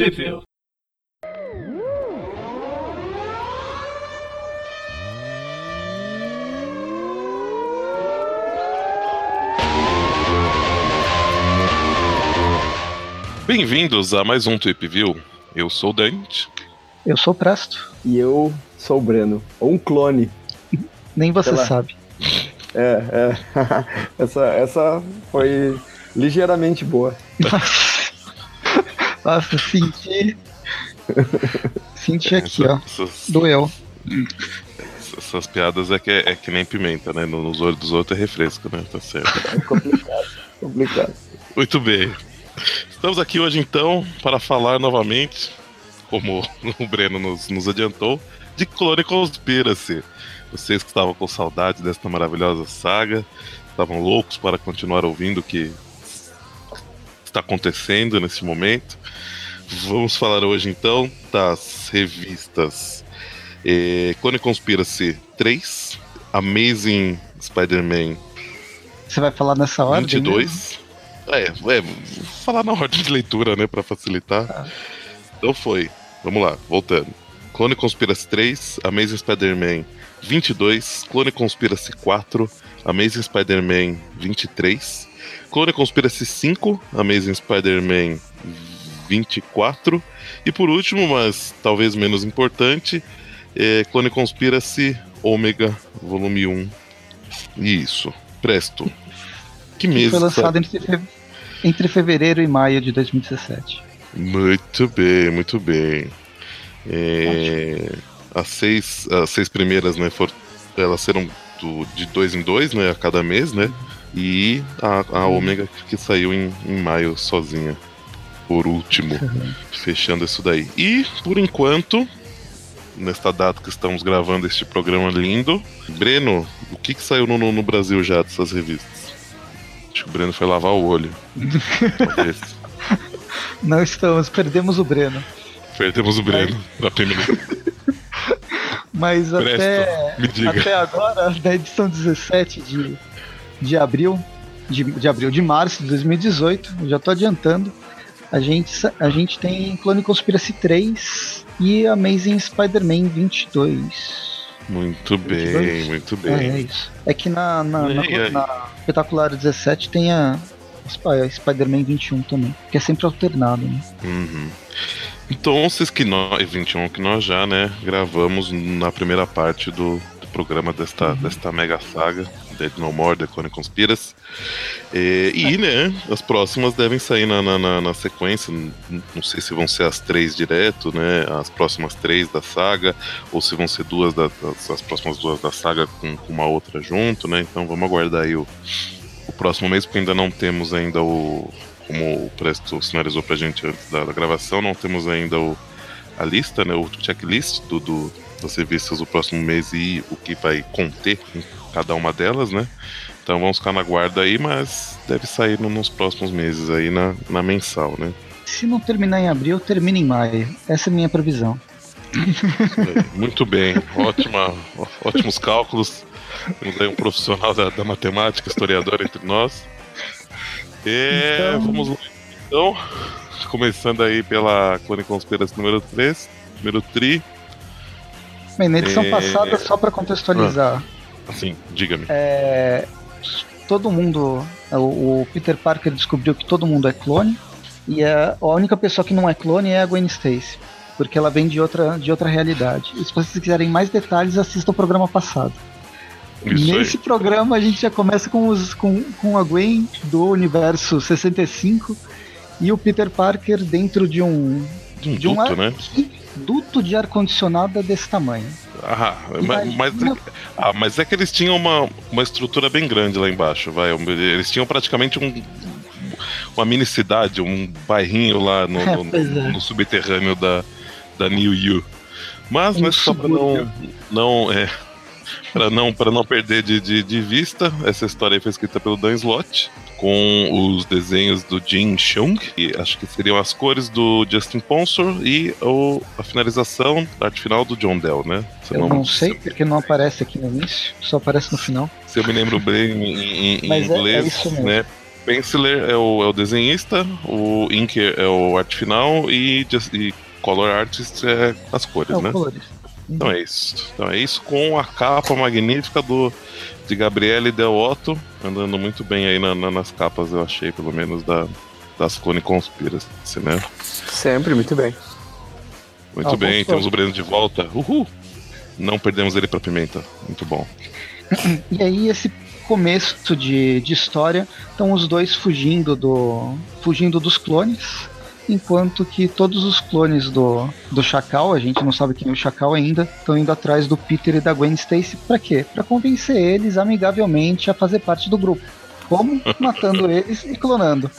Trivia. Bem-vindos a mais um Tweep View. Eu sou o Dante. Eu sou o Presto. E eu sou o Breno. Ou um clone. Nem você sabe. É, é. essa, essa foi ligeiramente boa. Nossa, senti. Senti aqui, ó. Doeu. Essas piadas é que, é que nem pimenta, né? Nos olhos dos outros é refresco, né? Tá certo. É complicado. complicado. Muito bem. Estamos aqui hoje então para falar novamente, como o Breno nos, nos adiantou, de Clone Conspiracy. Vocês que estavam com saudade desta maravilhosa saga, estavam loucos para continuar ouvindo que está acontecendo nesse momento. Vamos falar hoje então das revistas eh, Clone Conspiracy 3, Amazing Spider-Man. Você vai falar nessa ordem? 22. Mesmo? É, é, vou falar na ordem de leitura, né, para facilitar. Ah. Então foi. Vamos lá, voltando. Clone Conspiracy 3, Amazing Spider-Man 22, Clone Conspiracy 4, Amazing Spider-Man 23, Clone Conspiracy 5, Amazing Spider-Man 24 e por último, mas talvez menos importante, é Clone Conspiracy Omega Volume 1. Isso, presto. Que mês? Foi lançado entre entre fevereiro e maio de 2017. Muito bem, muito bem. É, as, seis, as seis primeiras, né, for, elas serão do, de dois em dois, né, a cada mês, né? E a, a Ômega que saiu em, em maio sozinha. Por último, uhum. fechando isso daí. E, por enquanto, nesta data que estamos gravando este programa lindo, Breno, o que, que saiu no, no Brasil já dessas revistas? Acho que o Breno foi lavar o olho. Não estamos, perdemos o Breno. Perdemos o Breno na primeira. Mas até, até agora, da edição 17 de, de abril, de, de abril, de março de 2018, já tô adiantando, a gente, a gente tem Clone Conspiracy 3 e Amazing Spider-Man 22. Muito bem, muito bem. É, é, isso. É que na, na, na, na Espetacular 17 tem a Spider-Man 21 também, que é sempre alternado, né? Uhum. Então, vocês que nós, 21 que nós já, né, gravamos na primeira parte do, do programa desta, uhum. desta mega saga. Dead No More, The Clone Conspiracy. E, e, né, as próximas devem sair na, na, na, sequência. Não sei se vão ser as três direto, né? As próximas três da saga, ou se vão ser duas da, as, as próximas duas da saga com, com, uma outra junto, né? Então vamos aguardar aí o, o próximo mês, porque ainda não temos ainda o. Como o Presto sinalizou pra gente antes da, da gravação, não temos ainda o, a lista, né? O checklist do, do das revistas do próximo mês e o que vai conter cada uma delas, né? Então vamos ficar na guarda aí, mas deve sair nos próximos meses aí na, na mensal, né? Se não terminar em abril, termina em maio. Essa é a minha previsão. Muito bem, ótima, ótimos cálculos. Temos aí um profissional da, da matemática, historiador entre nós. E então... vamos lá. Então, começando aí pela Clone Conspiracy número 3, número tri. Bem, na edição é... passada, só para contextualizar. Ah Assim, diga-me. É, todo mundo. O, o, Peter Parker descobriu que todo mundo é clone. E a, a única pessoa que não é clone é a Gwen Stacy. Porque ela vem de outra, de outra realidade. E se vocês quiserem mais detalhes, assistam o programa passado. Isso Nesse aí. programa a gente já começa com, os, com, com a Gwen do universo 65 e o Peter Parker dentro de um. De um, de um duto, né? Duto de ar-condicionado desse tamanho. Ah, mas, mas, ah, mas é que eles tinham uma, uma estrutura bem grande lá embaixo, vai. Eles tinham praticamente um, uma mini cidade, um bairrinho lá no, é, no, é. no subterrâneo da, da New You. Mas, né, só pra não, não, é, para não, pra não perder de, de, de, vista, essa história foi escrita pelo Dan Slott com os desenhos do Jin Chung, que acho que seriam as cores do Justin Ponsor e o, a finalização, a arte final do John Dell, né? Se eu não, não sei, porque não aparece aqui no início, só aparece no final. Se eu me lembro bem em, em, em é, é inglês, né? Penciler é o, é o desenhista, o Inker é o arte final e, e Color Artist é as cores, é né? Então é isso. Então é isso com a capa magnífica do de Gabriele Del Otto, andando muito bem aí na, na, nas capas, eu achei, pelo menos da, das Clone Conspiracy, né? Sempre, muito bem. Muito ah, bem, temos o Breno de volta. Uhul! Não perdemos ele pra Pimenta. Muito bom. E aí, esse começo de, de história, estão os dois fugindo do fugindo dos clones, enquanto que todos os clones do, do Chacal, a gente não sabe quem é o Chacal ainda, estão indo atrás do Peter e da Gwen Stacy para quê? Para convencer eles amigavelmente a fazer parte do grupo. Como? Matando eles e clonando.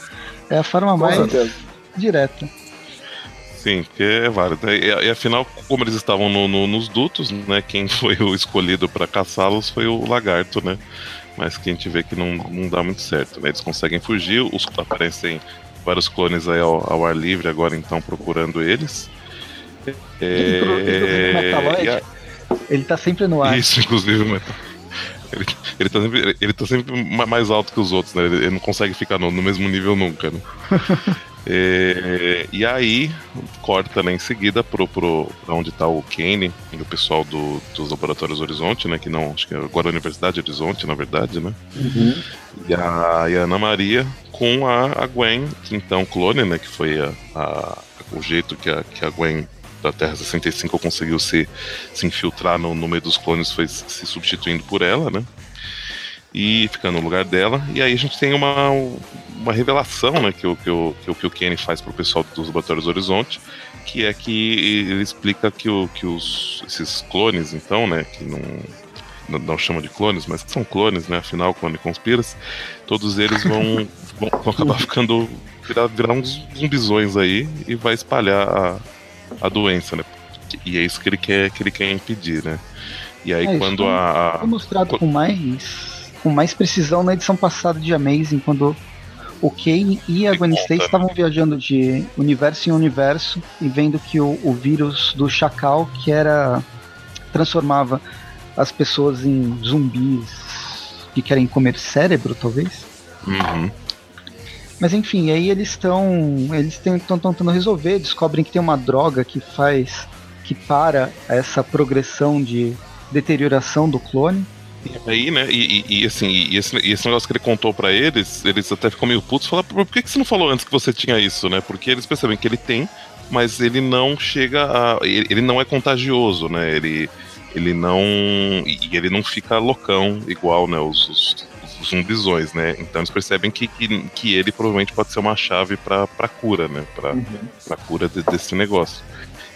É a forma mais direta. Sim, que é válido. E, e, afinal, como eles estavam no, no, nos dutos, né? Quem foi o escolhido para caçá-los foi o lagarto, né? mas que a gente vê que não, não dá muito certo. Né? Eles conseguem fugir, os, aparecem vários clones aí ao, ao ar livre agora então procurando eles. É, ele tá sempre no ar. Isso, inclusive, Metal. Ele, ele, tá sempre, ele tá sempre mais alto que os outros, né? Ele, ele não consegue ficar no, no mesmo nível nunca, né? É, e aí, corta né, em seguida pro, pro, pra onde tá o Kane e o pessoal do, dos Laboratórios Horizonte, né? Que não, acho que é agora a Universidade Horizonte, na verdade, né? Uhum. E, a, e a Ana Maria com a, a Gwen, que então clone, né? Que foi a, a, o jeito que a, que a Gwen da Terra 65 conseguiu se, se infiltrar no, no meio dos clones, foi se substituindo por ela, né? e fica no lugar dela. E aí a gente tem uma, uma revelação né, que, o, que, o, que, o, que o Kenny faz pro pessoal dos Laboratórios Horizonte, que é que ele explica que, o, que os, esses clones, então, né, que não, não, não chama de clones, mas que são clones, né, afinal, clone conspiras, todos eles vão, vão, vão acabar ficando, virar, virar uns zumbizões aí e vai espalhar a, a doença, né. E é isso que ele quer, que ele quer impedir, né. E aí é, quando a. Foi mostrado com mais com mais precisão na edição passada de Amazing, quando o Kane e a Gwen Stacy estavam viajando de universo em universo e vendo que o, o vírus do Chacal, que era. transformava as pessoas em zumbis que querem comer cérebro, talvez. Uhum. Mas enfim, aí eles estão. Eles estão tentando resolver, descobrem que tem uma droga que faz. que para essa progressão de deterioração do clone. E aí, né, e, e, e assim, e esse, e esse, negócio que ele contou para eles, eles até ficam meio putos, falaram, por que, que você não falou antes que você tinha isso, né? Porque eles percebem que ele tem, mas ele não chega a. Ele, ele não é contagioso, né? Ele, ele não. E ele não fica loucão igual, né? Os, os, os zumbizões, né? Então eles percebem que, que, que, ele provavelmente pode ser uma chave pra, pra cura, né? Pra, uhum. pra cura de, desse negócio.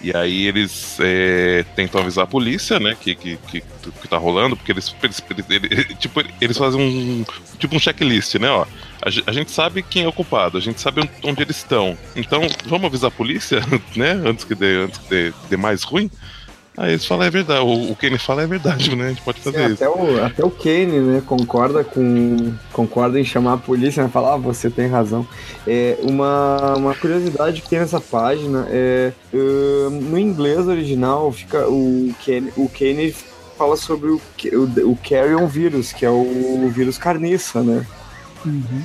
E aí eles é, tentam avisar a polícia, né, que, que, que, que tá rolando, porque eles, eles, eles, tipo, eles fazem um tipo um checklist, né, ó. A, a, gente sabe quem é o culpado, a gente sabe onde eles estão. Então, vamos avisar a polícia, né, antes que dê, antes que dê, dê mais ruim. Aí eles falam, é verdade, o, o Kane fala é verdade, né? A gente pode fazer Sim, isso. Até o, até o Kane, né, concorda com. Concorda em chamar a polícia, né? Falar, ah, você tem razão. É, uma, uma curiosidade que tem nessa página é. Uh, no inglês original fica. O Kane, o Kane fala sobre o, o, o Carrion vírus, que é o vírus carniça, né? Uhum.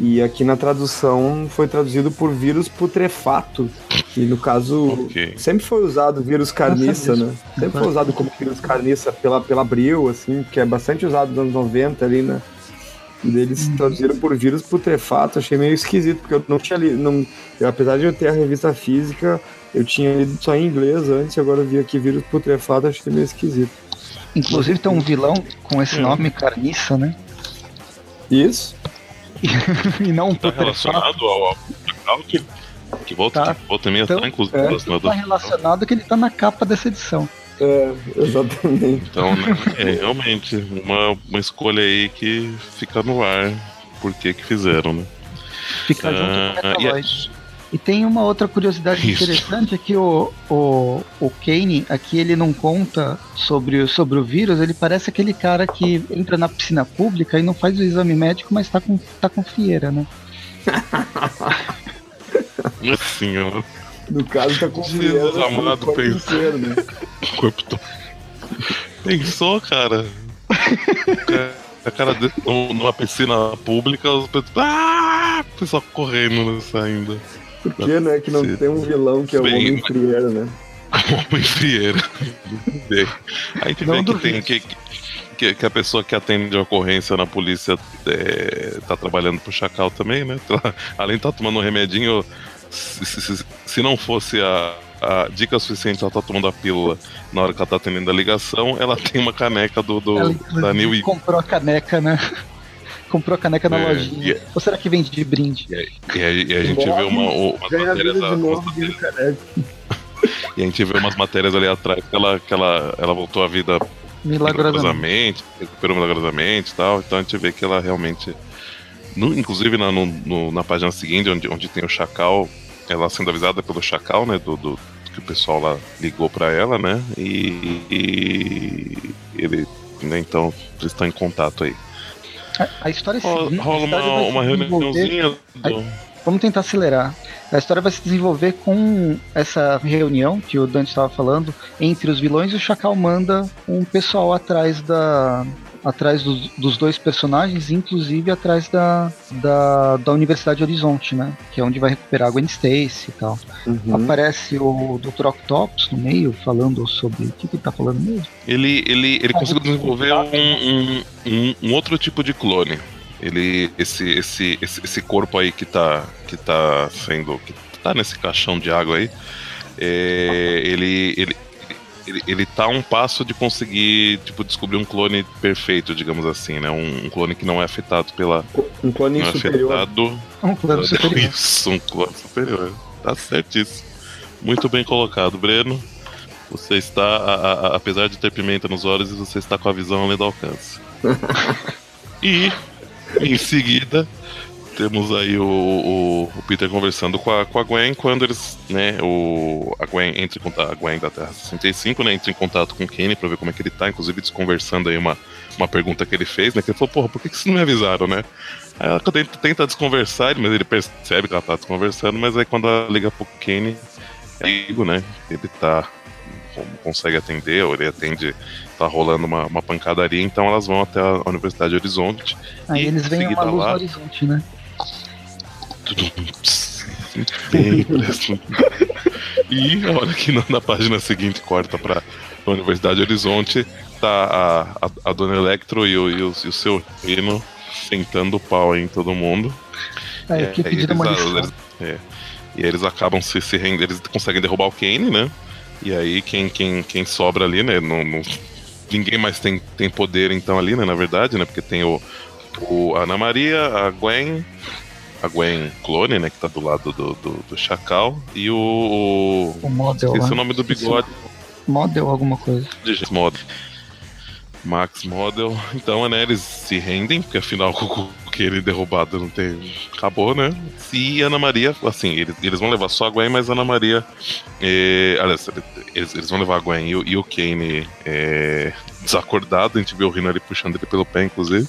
E aqui na tradução foi traduzido por vírus putrefato, que no caso okay. sempre foi usado vírus carniça, né? Sempre foi usado como vírus carniça pela, pela Abril, assim, que é bastante usado nos anos 90 ali, né? E eles uhum. traduziram por vírus putrefato, achei meio esquisito, porque eu não tinha lido, não, eu, apesar de eu ter a revista física, eu tinha lido só em inglês antes, agora eu vi aqui vírus putrefato, achei meio esquisito. Inclusive tem um vilão com esse nome, Carniça, né? Isso. e não tá relacionado ao, ao que, que volta, tá. volta meio então, inclusive. É, tá relacionado que ele tá na capa dessa edição. É, exatamente. Então, né, é realmente uma, uma escolha aí que fica no ar. Por que que fizeram, né? Fica junto com o Metaloid. E tem uma outra curiosidade Isso. interessante é que o, o, o Kane, aqui ele não conta sobre, sobre o vírus, ele parece aquele cara que entra na piscina pública e não faz o exame médico, mas tá com, tá com fieira, né? Senhora. No caso tá com fieira. Jesus amado, pensou. Né? Corpo Pensou, cara. A cara dele numa piscina pública, os pessoas. Ah! Pessoal correndo, né, saindo. Por que, né? Que não Sim. tem um vilão que é o Bem, homem frieiro, né? homem frieiro. Aí a gente vê que tem que, que, que, a pessoa que atende a ocorrência na polícia é, tá trabalhando pro Chacal também, né? Além de estar tá tomando um remedinho, se, se, se não fosse a, a dica suficiente, ela tá tomando a pílula na hora que ela tá atendendo a ligação, ela tem uma caneca do, do ela, da New comprou a caneca, né? Comprou a caneca na é, lojinha. É- Ou será que vende de brinde? E, e, e a gente vê uma, uma matérias da, novo, E a gente vê umas matérias ali atrás que ela, que ela, ela voltou à vida milagrosamente, recuperou milagrosamente e tal. Então a gente vê que ela realmente. No, inclusive na, no, na página seguinte, onde, onde tem o Chacal, ela sendo avisada pelo Chacal, né? Do, do que o pessoal lá ligou para ela, né? E, e ele. Né, então, eles estão em contato aí. A, a história é seguinte, Rola uma, uma reuniãozinha. Do... Vamos tentar acelerar. A história vai se desenvolver com essa reunião que o Dante estava falando entre os vilões e o Chacal manda um pessoal atrás da atrás dos, dos, dois personagens, inclusive atrás da, da, da Universidade Horizonte, né? Que é onde vai recuperar a Gwen Stacy e tal. Uhum. Aparece o Dr. Octopus no meio, falando sobre. O que, que ele tá falando mesmo? Ele, ele, ele ah, conseguiu desenvolver um, um, um, um outro tipo de clone ele esse, esse, esse, esse, corpo aí que tá, que tá sendo. que tá nesse caixão de água aí. É, ele, ele, ele, ele tá a um passo de conseguir tipo, descobrir um clone perfeito, digamos assim, né? Um, um clone que não é afetado pela. Um clone não é superior. Afetado, um clone superior. Isso, um clone superior. Tá certíssimo. Muito bem colocado, Breno. Você está, a, a, apesar de ter pimenta nos olhos, você está com a visão além do alcance. e em seguida, temos aí o, o, o, Peter conversando com a, com a Gwen quando eles, né, o, a Gwen entra em contato, a Gwen da Terra 65, né, entra em contato com o Kenny pra ver como é que ele tá, inclusive desconversando aí uma, uma pergunta que ele fez, né, que ele falou, porra, por que, que vocês não me avisaram, né? Aí ela tenta desconversar, mas ele percebe que ela tá desconversando, mas aí quando ela liga pro Kenny, é né, ele tá, consegue atender, ou ele atende tá rolando uma, uma pancadaria, então elas vão até a Universidade Horizonte. Aí eles veem uma luz lá, horizonte, né? Bem, E a hora que na, página seguinte corta pra Universidade Horizonte, tá a, a, a Dona Electro e o, e o, e o seu reino sentando o pau em todo mundo. É, é, eles, eles, é, e eles acabam se, se render, eles conseguem derrubar o Kane, né? E aí quem, quem, quem sobra ali, né? Não, não, ninguém mais tem, tem poder então ali, né? Na verdade, né? Porque tem o, o Ana Maria, a Gwen, a Gwen clone, né? Que tá do lado do, do, do Chacal, e o. O Model. Esqueci o nome do bigode. Model, alguma coisa. Model. Max Model. Então, né, eles se rendem, porque afinal com aquele derrubado não tem. Acabou, né? E Ana Maria, assim, eles, eles vão levar só a Gwen, mas Ana Maria. É, aliás, eles, eles vão levar a Gwen e, o, e o Kane é, desacordado, a gente vê o Rino ali puxando ele pelo pé, inclusive.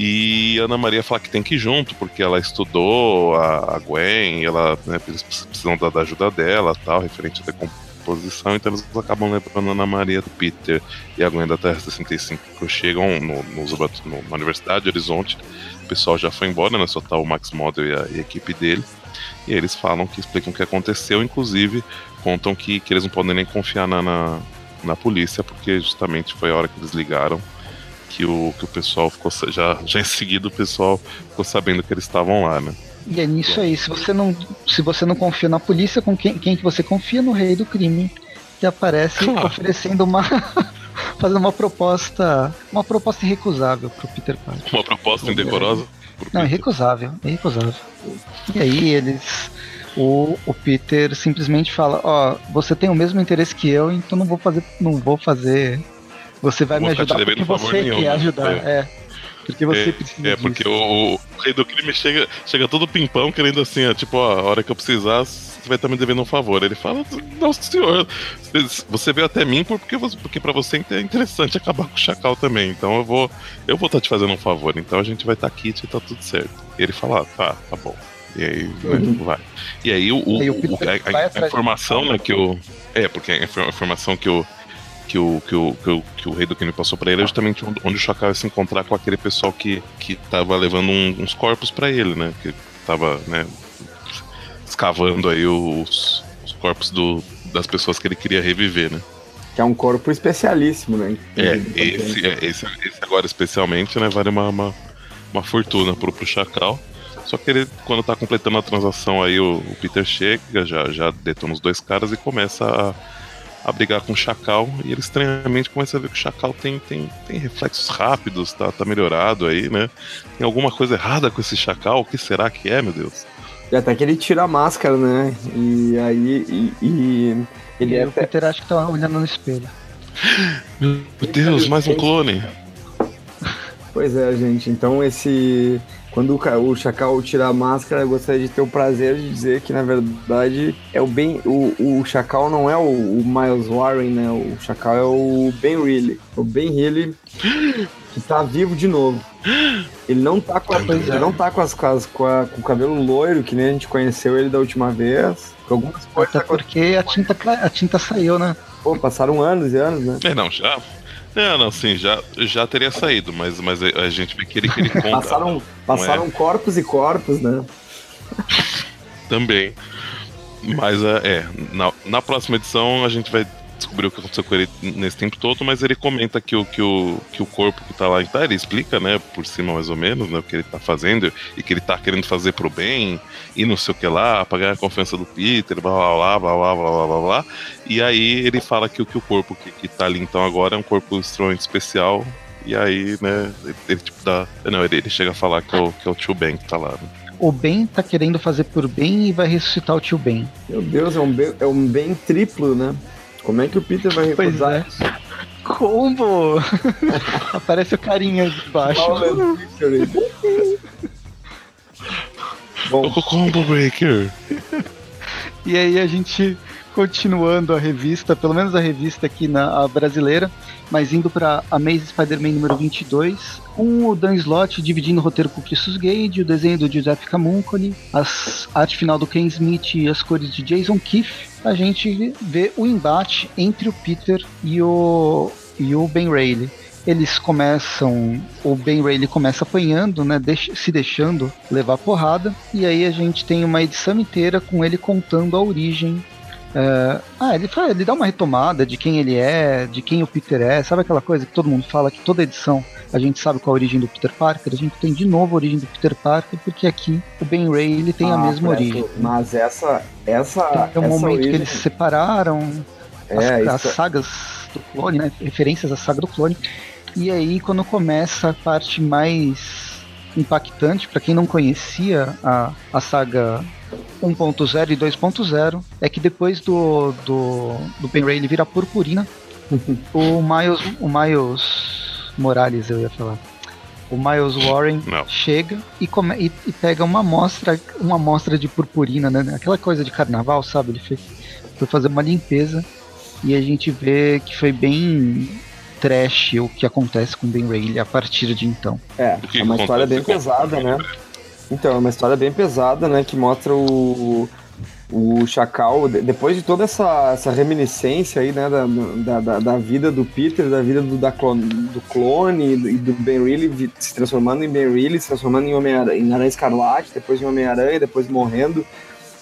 E Ana Maria fala que tem que ir junto, porque ela estudou a, a Gwen, ela, né, eles precisam da, da ajuda dela tal, referente a posição, então eles acabam levando a Ana Maria do Peter e a Gwen da Terra 65 chegam no, no, no, na Universidade de Horizonte. O pessoal já foi embora, né? Só tá o Max Model e a, e a equipe dele. E eles falam que explicam o que aconteceu, inclusive contam que, que eles não podem nem confiar na, na, na polícia, porque justamente foi a hora que eles ligaram que o, que o pessoal ficou. Já, já em seguida o pessoal ficou sabendo que eles estavam lá, né? E é nisso aí, se você não, se você não confia na polícia, com quem, quem que você confia? No rei do crime, que aparece claro. oferecendo uma fazendo uma proposta, uma proposta irrecusável pro Peter Parker. Uma proposta indecorosa? Não, irrecusável, irrecusável. E aí eles o, o Peter simplesmente fala, ó, oh, você tem o mesmo interesse que eu, então não vou fazer, não vou fazer. Você vai me ajudar porque você nenhum, quer né? ajudar. É. é. Porque você é, precisa. É, disso. porque o, o, rei do crime chega, chega todo pimpão, querendo assim, ó, tipo, ó, a hora que eu precisar, você vai estar me devendo um favor. Ele fala, nossa senhor, você veio até mim porque, porque para você é interessante acabar com o Chacal também. Então eu vou eu vou estar te fazendo um favor. Então a gente vai estar aqui e tá tudo certo. E ele fala, ah, tá, tá bom. E aí, né, vai. E aí, o, o, o a, a, a informação né, que o. É, porque a informação que o que o, que o, que o, que o rei do crime passou para ele é justamente onde, o Chacal ia se encontrar com aquele pessoal que, que tava levando um, uns corpos para ele, né? Que tava, né, escavando aí os, os corpos do, das pessoas que ele queria reviver, né? Que é um corpo especialíssimo, né? É, esse, é, esse, esse agora especialmente, né, vale uma, uma, uma fortuna pro, pro Chacal. Só que ele, quando tá completando a transação aí, o, o Peter chega, já, já detona os dois caras e começa a, a brigar com o Chacal. E ele estranhamente começa a ver que o Chacal tem, tem, tem reflexos rápidos, tá, tá melhorado aí, né? Tem alguma coisa errada com esse Chacal? O que será que é, meu Deus? E até que ele tira a máscara, né? E aí. E, e ele e é o Peter acha que tá olhando no espelho. Meu Deus, mais um clone. Pois é, gente. Então esse quando o, o Chacal tira a máscara, eu gostaria de ter o prazer de dizer que, na verdade, é o Ben. O, o Chacal não é o, o Miles Warren, né? O Chacal é o Ben Reilly. O Ben Reilly que tá vivo de novo. Ele não tá com, a, ele é. não tá com, as, com, as, com, a, com o cabelo loiro, que nem a gente conheceu ele da última vez. Com algumas coisas. Até porque a tinta, a tinta saiu, né? Pô, passaram anos e anos, né? É, não, já não, não, sim, já, já teria saído, mas, mas a gente vê que ele, que ele conta. passaram passaram é? corpos e corpos, né? Também. Mas é, é, na, na próxima edição a gente vai descobriu o que aconteceu com ele nesse tempo todo, mas ele comenta que o, que o, que o corpo que tá lá, tá, ele explica, né, por cima mais ou menos, né, o que ele tá fazendo e que ele tá querendo fazer pro bem e não sei o que lá, pra ganhar a confiança do Peter, blá blá blá blá blá blá blá blá, blá. E aí ele fala que, que o corpo que, que tá ali então agora é um corpo extremamente especial. E aí, né, ele, ele tipo dá. Não, ele, ele, chega a falar que é o, que é o tio Ben que tá lá, né? o Ben tá querendo fazer por bem e vai ressuscitar o tio Ben. Meu Deus, é um bem, é um bem triplo, né? Como é que o Peter vai recusar é. Combo! Aparece o carinha de baixo. Bom. Combo Breaker! E aí a gente continuando a revista, pelo menos a revista aqui na brasileira, mas indo para Amazing Spider-Man número 22, com o Dan Slott dividindo o roteiro com o Christus Gage, o desenho do Giuseppe Camuncoli, a arte final do Ken Smith e as cores de Jason Keefe, a gente vê o embate entre o Peter e o, e o Ben Reilly. Eles começam, o Ben Reilly começa apanhando, né, deix, se deixando levar porrada, e aí a gente tem uma edição inteira com ele contando a origem é, ah, ele, fala, ele dá uma retomada de quem ele é, de quem o Peter é. Sabe aquela coisa que todo mundo fala que toda edição a gente sabe qual a origem do Peter Parker? A gente tem de novo a origem do Peter Parker, porque aqui o Ben Ray ele tem ah, a mesma origem. Mas essa. essa um essa momento origem... que eles se separaram, é, as, as é- sagas do clone, né? Referências à saga do clone. E aí, quando começa a parte mais impactante, para quem não conhecia a, a saga 1.0 e 2.0 é que depois do, do, do Ben Ray ele vira purpurina, o Miles, o Miles Morales, eu ia falar. O Miles Warren Não. chega e, come, e, e, pega uma amostra, uma amostra de purpurina, né? Aquela coisa de carnaval, sabe? Ele fez, foi fazer uma limpeza e a gente vê que foi bem trash o que acontece com Ben Ray a partir de então. É, é uma história bem pesada, né? Então, é uma história bem pesada, né? Que mostra o, o Chacal, depois de toda essa, essa reminiscência aí, né, da, da, da vida do Peter, da vida do, da clone, do clone e do Ben Reilly se transformando em Ben Reilly, se transformando em Homem-Aranha, em Aranha Escarlate, depois em Homem-Aranha, depois morrendo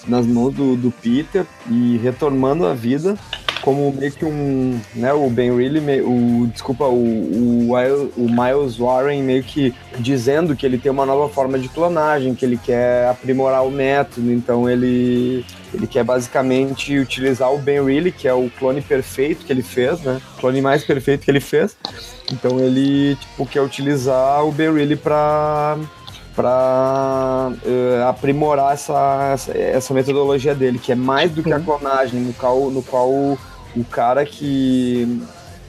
nas mãos do, do Peter e retornando à vida como meio que um, né, o Ben Reilly, o, desculpa, o, o, o Miles Warren meio que dizendo que ele tem uma nova forma de clonagem, que ele quer aprimorar o método, então ele ele quer basicamente utilizar o Ben Reilly, que é o clone perfeito que ele fez, né? O clone mais perfeito que ele fez. Então ele tipo quer utilizar o Ben Reilly para para uh, eh, aprimorar essa, essa, essa, metodologia dele, que é mais do que a clonagem, no qual, no qual o, cara que,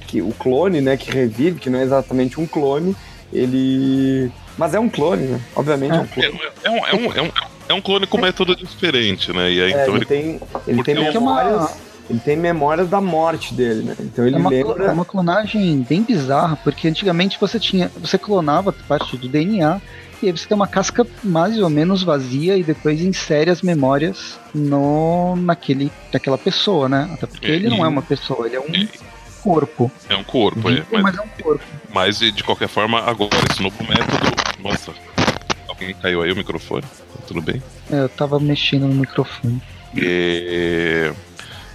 que. O clone, né, que revive, que não é exatamente um clone, ele. Mas é um clone, né? Obviamente é, um clone. É, é, um, é, um, é, um, é um clone com método diferente, né? E aí, é, então ele, ele tem, ele tem memórias. Ele tem memórias da morte dele, né? Então ele é uma, lembra. É uma clonagem bem bizarra, porque antigamente você tinha. Você clonava parte do DNA e aí você tem uma casca mais ou menos vazia e depois insere as memórias no naquele naquela pessoa, né? Até porque ele não é uma pessoa, ele é um corpo. É um corpo, é. Mas, mas, é um corpo. Mas de qualquer forma, agora, esse novo método. Nossa, alguém caiu aí o microfone? Tudo bem? É, eu tava mexendo no microfone. É...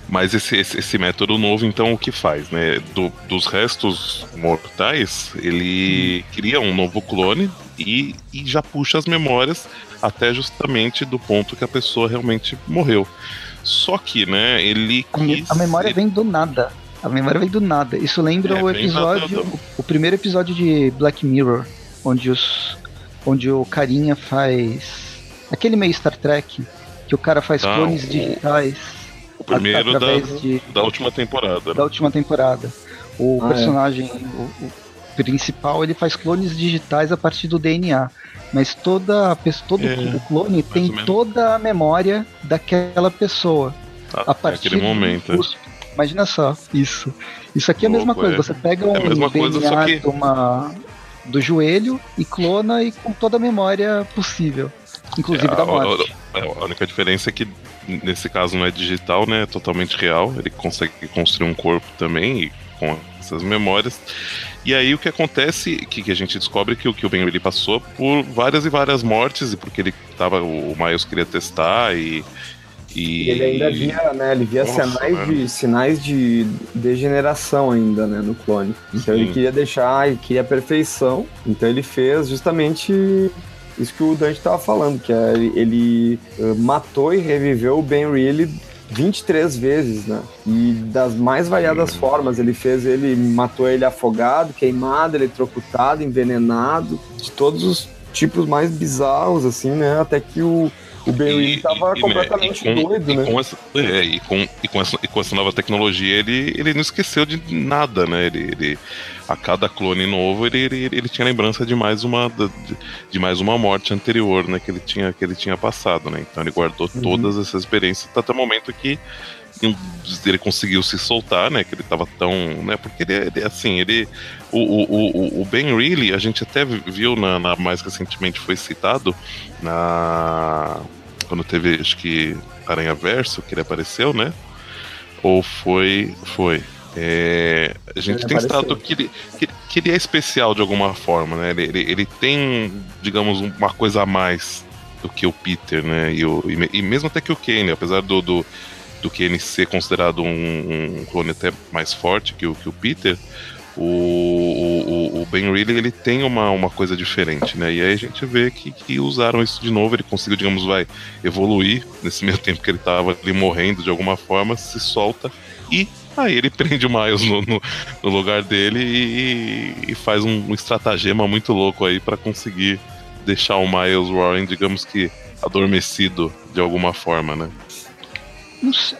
Mas esse, esse, esse, método novo, então, o que faz? Né? Do, dos restos mortais, ele hum. cria um novo clone e, e já puxa as memórias até justamente do ponto que a pessoa realmente morreu. Só que, né, ele quis... A memória vem do nada. A memória vem do nada. Isso lembra é, o episódio, o, o, primeiro episódio de Black Mirror, onde os onde o carinha faz aquele meio Star Trek que o cara faz ah, clones o, digitais. O primeiro da, de, da última temporada. Né? Da última temporada. O ah, é. personagem, é. o, o principal, ele faz clones digitais a partir do DNA mas toda todo é, o clone tem toda a memória daquela pessoa. Ah, a partir daquele momento. Do, imagina só, isso. Isso aqui é a mesma coisa. É. Você pega um é DNA coisa, que... uma, do joelho e clona e com toda a memória possível. Inclusive é, da morte. A, a, a, única diferença é que nesse caso não é digital, né? É totalmente real. Ele consegue construir um corpo também e com essas memórias. E aí o que acontece, que, que a gente descobre que, que o Ben ele passou por várias e várias mortes, e porque ele tava. O Miles queria testar e. E ele ainda via, né? Ele via Nossa, sinais, de, sinais de degeneração ainda, né, no clone. Então ele queria deixar, ele queria a perfeição. Então ele fez justamente isso que o Dante estava falando, que é, ele, ele uh, matou e reviveu o Ben Reilly 23 vezes, né? E das mais variadas formas. Ele fez ele, matou ele afogado, queimado, eletrocutado, envenenado, de todos os tipos mais bizarros, assim, né? Até que o, o Ben estava completamente com, doido, né? Com essa, é, e, com, e, com essa, e com essa nova tecnologia, ele, ele não esqueceu de nada, né? Ele, ele a cada clone novo ele, ele, ele tinha lembrança de mais uma de, de, mais uma morte anterior, né, que ele tinha que ele tinha passado, né? Então ele guardou uhum. todas essas experiências até o momento que ele conseguiu se soltar, né? Que ele tava tão, né? Porque ele, ele assim, ele o, o, o, o Ben Reilly, a gente até viu na, na, mais recentemente foi citado na quando teve acho que Aranha Verso que ele apareceu, né? Ou foi foi é, a gente tem citado que ele, que, que, ele é especial de alguma forma, né? Ele, ele, ele, tem, digamos, uma coisa a mais do que o Peter, né? E, o, e, e mesmo até que o Kane, apesar do, do, do Kane ser considerado um, um clone até mais forte que o, que o Peter, o, o, o Ben Reilly ele tem uma, uma coisa diferente, né? E aí a gente vê que, que usaram isso de novo, ele conseguiu, digamos, vai evoluir nesse meio tempo que ele estava ali morrendo de alguma forma, se solta e Aí ele prende o Miles no, no, no lugar dele e, e, faz um, um estratagema muito louco aí para conseguir deixar o Miles Warren, digamos que, adormecido de alguma forma, né?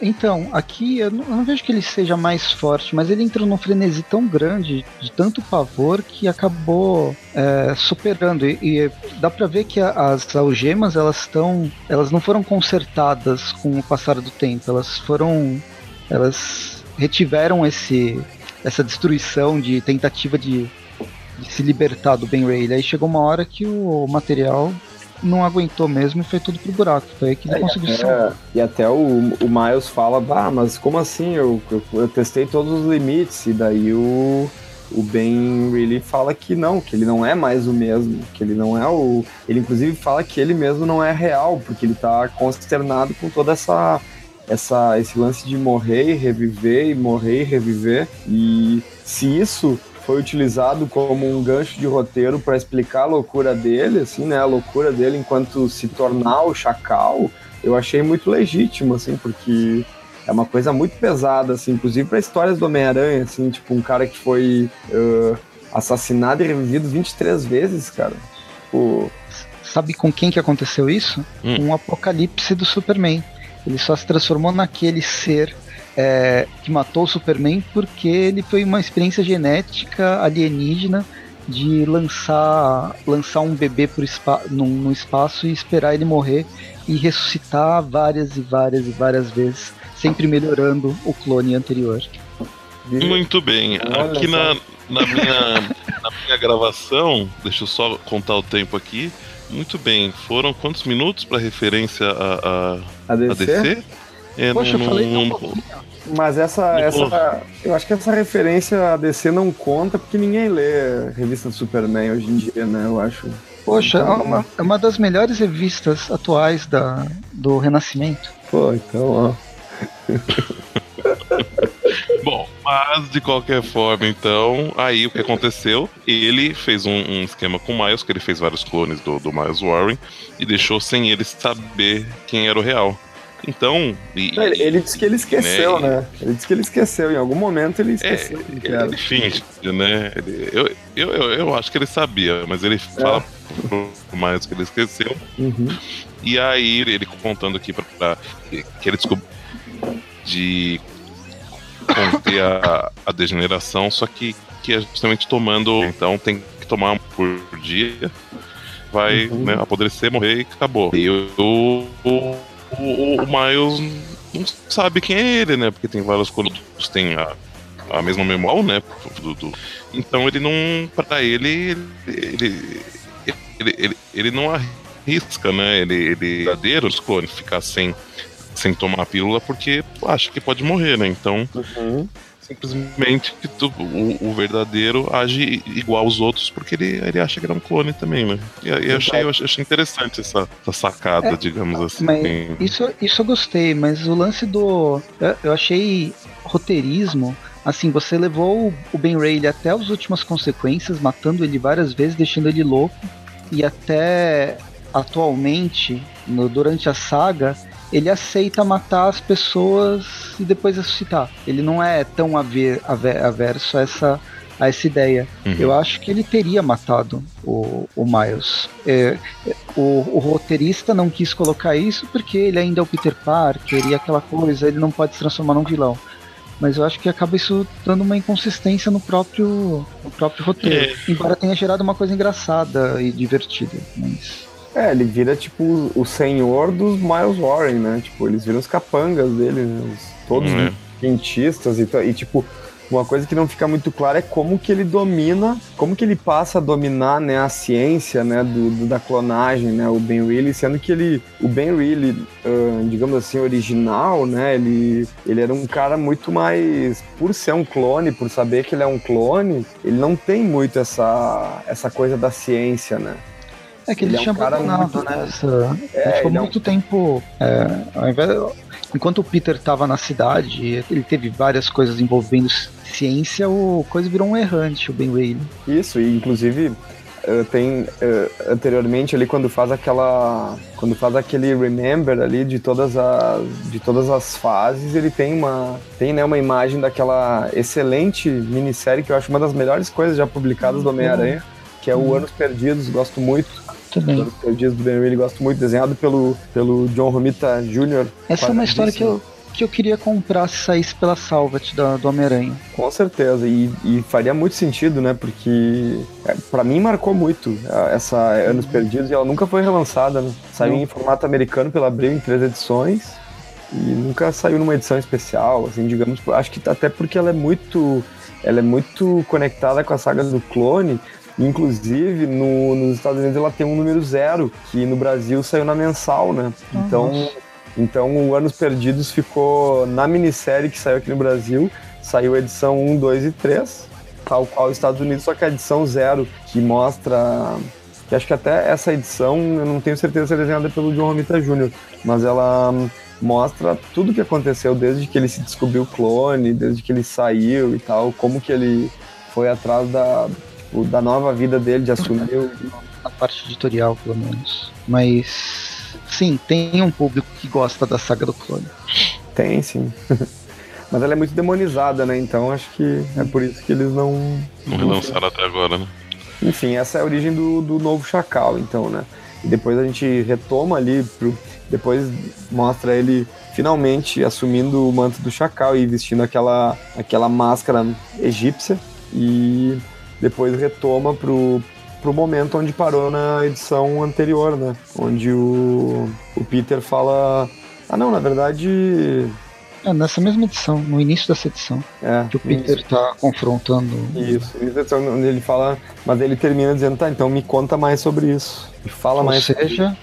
Então, aqui eu não, eu não, vejo que ele seja mais forte, mas ele entrou num frenesi tão grande, de tanto pavor, que acabou é, superando. E, e, dá pra ver que a, as algemas, elas estão. Elas não foram consertadas com o passar do tempo, elas foram. Elas retiveram esse, essa destruição de tentativa de, de se libertar do Ben Ray. Aí chegou uma hora que o material não aguentou mesmo e foi tudo pro buraco. Foi aí que ele é, conseguiu é, E até o, o Miles fala, ah, mas como assim? Eu, eu, eu, testei todos os limites. E daí o, o Ben really fala que não, que ele não é mais o mesmo, que ele não é o. Ele inclusive fala que ele mesmo não é real, porque ele tá consternado com toda essa essa, esse lance de morrer e reviver e morrer e reviver. E se isso foi utilizado como um gancho de roteiro para explicar a loucura dele, assim, né? A loucura dele enquanto se tornar o chacal, eu achei muito legítimo, assim, porque é uma coisa muito pesada, assim, inclusive para histórias do Homem-Aranha, assim, tipo, um cara que foi uh, assassinado e revivido 23 vezes, cara. Tipo... Sabe com quem que aconteceu isso? Hum. Um apocalipse do Superman. Ele só se transformou naquele ser é, que matou o Superman porque ele foi uma experiência genética alienígena de lançar lançar um bebê por no, no espaço e esperar ele morrer e ressuscitar várias e várias e várias vezes, sempre melhorando o clone anterior. Muito bem. Aqui na, na, minha, na minha gravação, deixa eu só contar o tempo aqui. Muito bem. Foram quantos minutos para referência a, a, a, DC? a DC? É, Poxa, não, eu falei não, não, Mas essa, essa. Eu acho que essa referência a DC não conta porque ninguém lê revista do Superman hoje em dia, né? Eu acho. Poxa, então, é uma, é uma das melhores revistas atuais da, do Renascimento. Pô, então, ó. Bom, mas de qualquer forma, então, aí o que aconteceu? Ele fez um, um, esquema com o Miles, que ele fez vários clones do, do Miles Warren, e deixou sem ele saber quem era o real. Então. E, ele, ele disse que ele esqueceu, né? né? Ele disse que ele esqueceu. Em algum momento ele esqueceu. É, ele, ele finge, né? Ele, eu, eu, eu, acho que ele sabia, mas ele fala é. pro Miles que ele esqueceu. Uhum. E aí ele contando aqui pra, pra que ele descobriu de conter a, a degeneração, só que, que é justamente tomando. Então tem que tomar por dia, vai uhum. né, apodrecer, morrer e acabou. E o, o, o, o Miles não sabe quem é ele, né? Porque tem vários quando tem a, a mesma memória, né? Do, do, então ele não. Pra ele, ele, ele, ele, ele não arrisca, né? Ele, ele verdadeiro os clones ficar sem sem tomar a pílula porque acha que pode morrer, né? Então, uhum. simplesmente o, o, verdadeiro age igual aos outros porque ele, ele acha que ele é um clone também, né? E, eu, achei, eu achei interessante essa, essa sacada, é, digamos assim. Isso, isso eu gostei, mas o lance do. Eu, eu achei roteirismo. Assim, você levou o Ben Rayleigh até as últimas consequências, matando ele várias vezes, deixando ele louco. E até atualmente, no, durante a saga, ele aceita matar as pessoas e depois ressuscitar. Ele não é tão aver, aver, averso a essa, a essa ideia. Uhum. Eu acho que ele teria matado o, o Miles. É, o, o, roteirista não quis colocar isso porque ele ainda é o Peter Parker e aquela coisa, ele não pode se transformar num vilão. Mas eu acho que acaba isso dando uma inconsistência no próprio, no próprio roteiro. É. Embora tenha gerado uma coisa engraçada e divertida. Mas... É, ele vira tipo o senhor dos Miles Warren, né? Tipo, eles viram os capangas dele, né? Os, todos hum, é. cientistas e, e tipo, uma coisa que não fica muito clara é como que ele domina, como que ele passa a dominar, né, a ciência, né, do, do da clonagem, né, o Ben Reilly, sendo que ele, o Ben Reilly, uh, digamos assim, original, né, ele, ele era um cara muito mais, por ser um clone, por saber que ele é um clone, ele não tem muito essa, essa coisa da ciência, né. É que ele, ele tinha é um abandonado, muito... né? Essa... É, ele ficou muito é um... tempo. É, ao invés... Enquanto o Peter estava na cidade, ele teve várias coisas envolvendo ciência, o coisa virou um errante, o Ben Whaley. Isso, e inclusive uh, tem uh, anteriormente ali quando faz aquela quando faz aquele remember ali de todas as de todas as fases ele tem uma tem né uma imagem daquela excelente minissérie que eu acho uma das melhores coisas já publicadas do uhum. Homem-Aranha que é o uhum. Anos Perdidos gosto muito também. Anos Perdidos do Ben Reilly, gosto muito, desenhado pelo, pelo John Romita Jr. Essa é uma história que eu, que eu queria comprar se saísse pela Salvat do, do Homem-Aranha. Com certeza, e, e, faria muito sentido, né? Porque é, para mim marcou muito essa Anos Perdidos e ela nunca foi relançada, né? Saiu em formato americano pela Abril em três edições e nunca saiu numa edição especial, assim, digamos. Acho que até porque ela é muito. Ela é muito conectada com a saga do clone, Inclusive, no, nos Estados Unidos ela tem um número zero, que no Brasil saiu na mensal, né? Uhum. Então, então o Anos Perdidos ficou na minissérie que saiu aqui no Brasil, saiu a edição 1, 2 e 3, tal qual os Estados Unidos, só que a edição zero, que mostra. Que acho que até essa edição, eu não tenho certeza se é desenhada pelo John Romita Jr., mas ela mostra tudo o que aconteceu desde que ele se descobriu clone, desde que ele saiu e tal, como que ele foi atrás da, tipo, da nova vida dele, de assumir. Na parte editorial, pelo menos. Mas. Sim, tem um público que gosta da saga do clone. Tem, sim. Mas ela é muito demonizada, né? Então acho que é por isso que eles não. Não relançaram até agora, né? Enfim, essa é a origem do, do novo Chacal, então, né? E depois a gente retoma ali, pro, depois mostra ele finalmente assumindo o manto do Chacal e vestindo aquela, aquela máscara egípcia. E depois retoma pro, pro momento onde parou na edição anterior, né? Onde o, o Peter fala. Ah, não, na verdade. É, nessa mesma edição, no início dessa edição. É, que o Peter isso. tá confrontando. Isso, da edição, onde ele fala. Mas ele termina dizendo, tá, então me conta mais sobre isso. E fala Ou mais seja,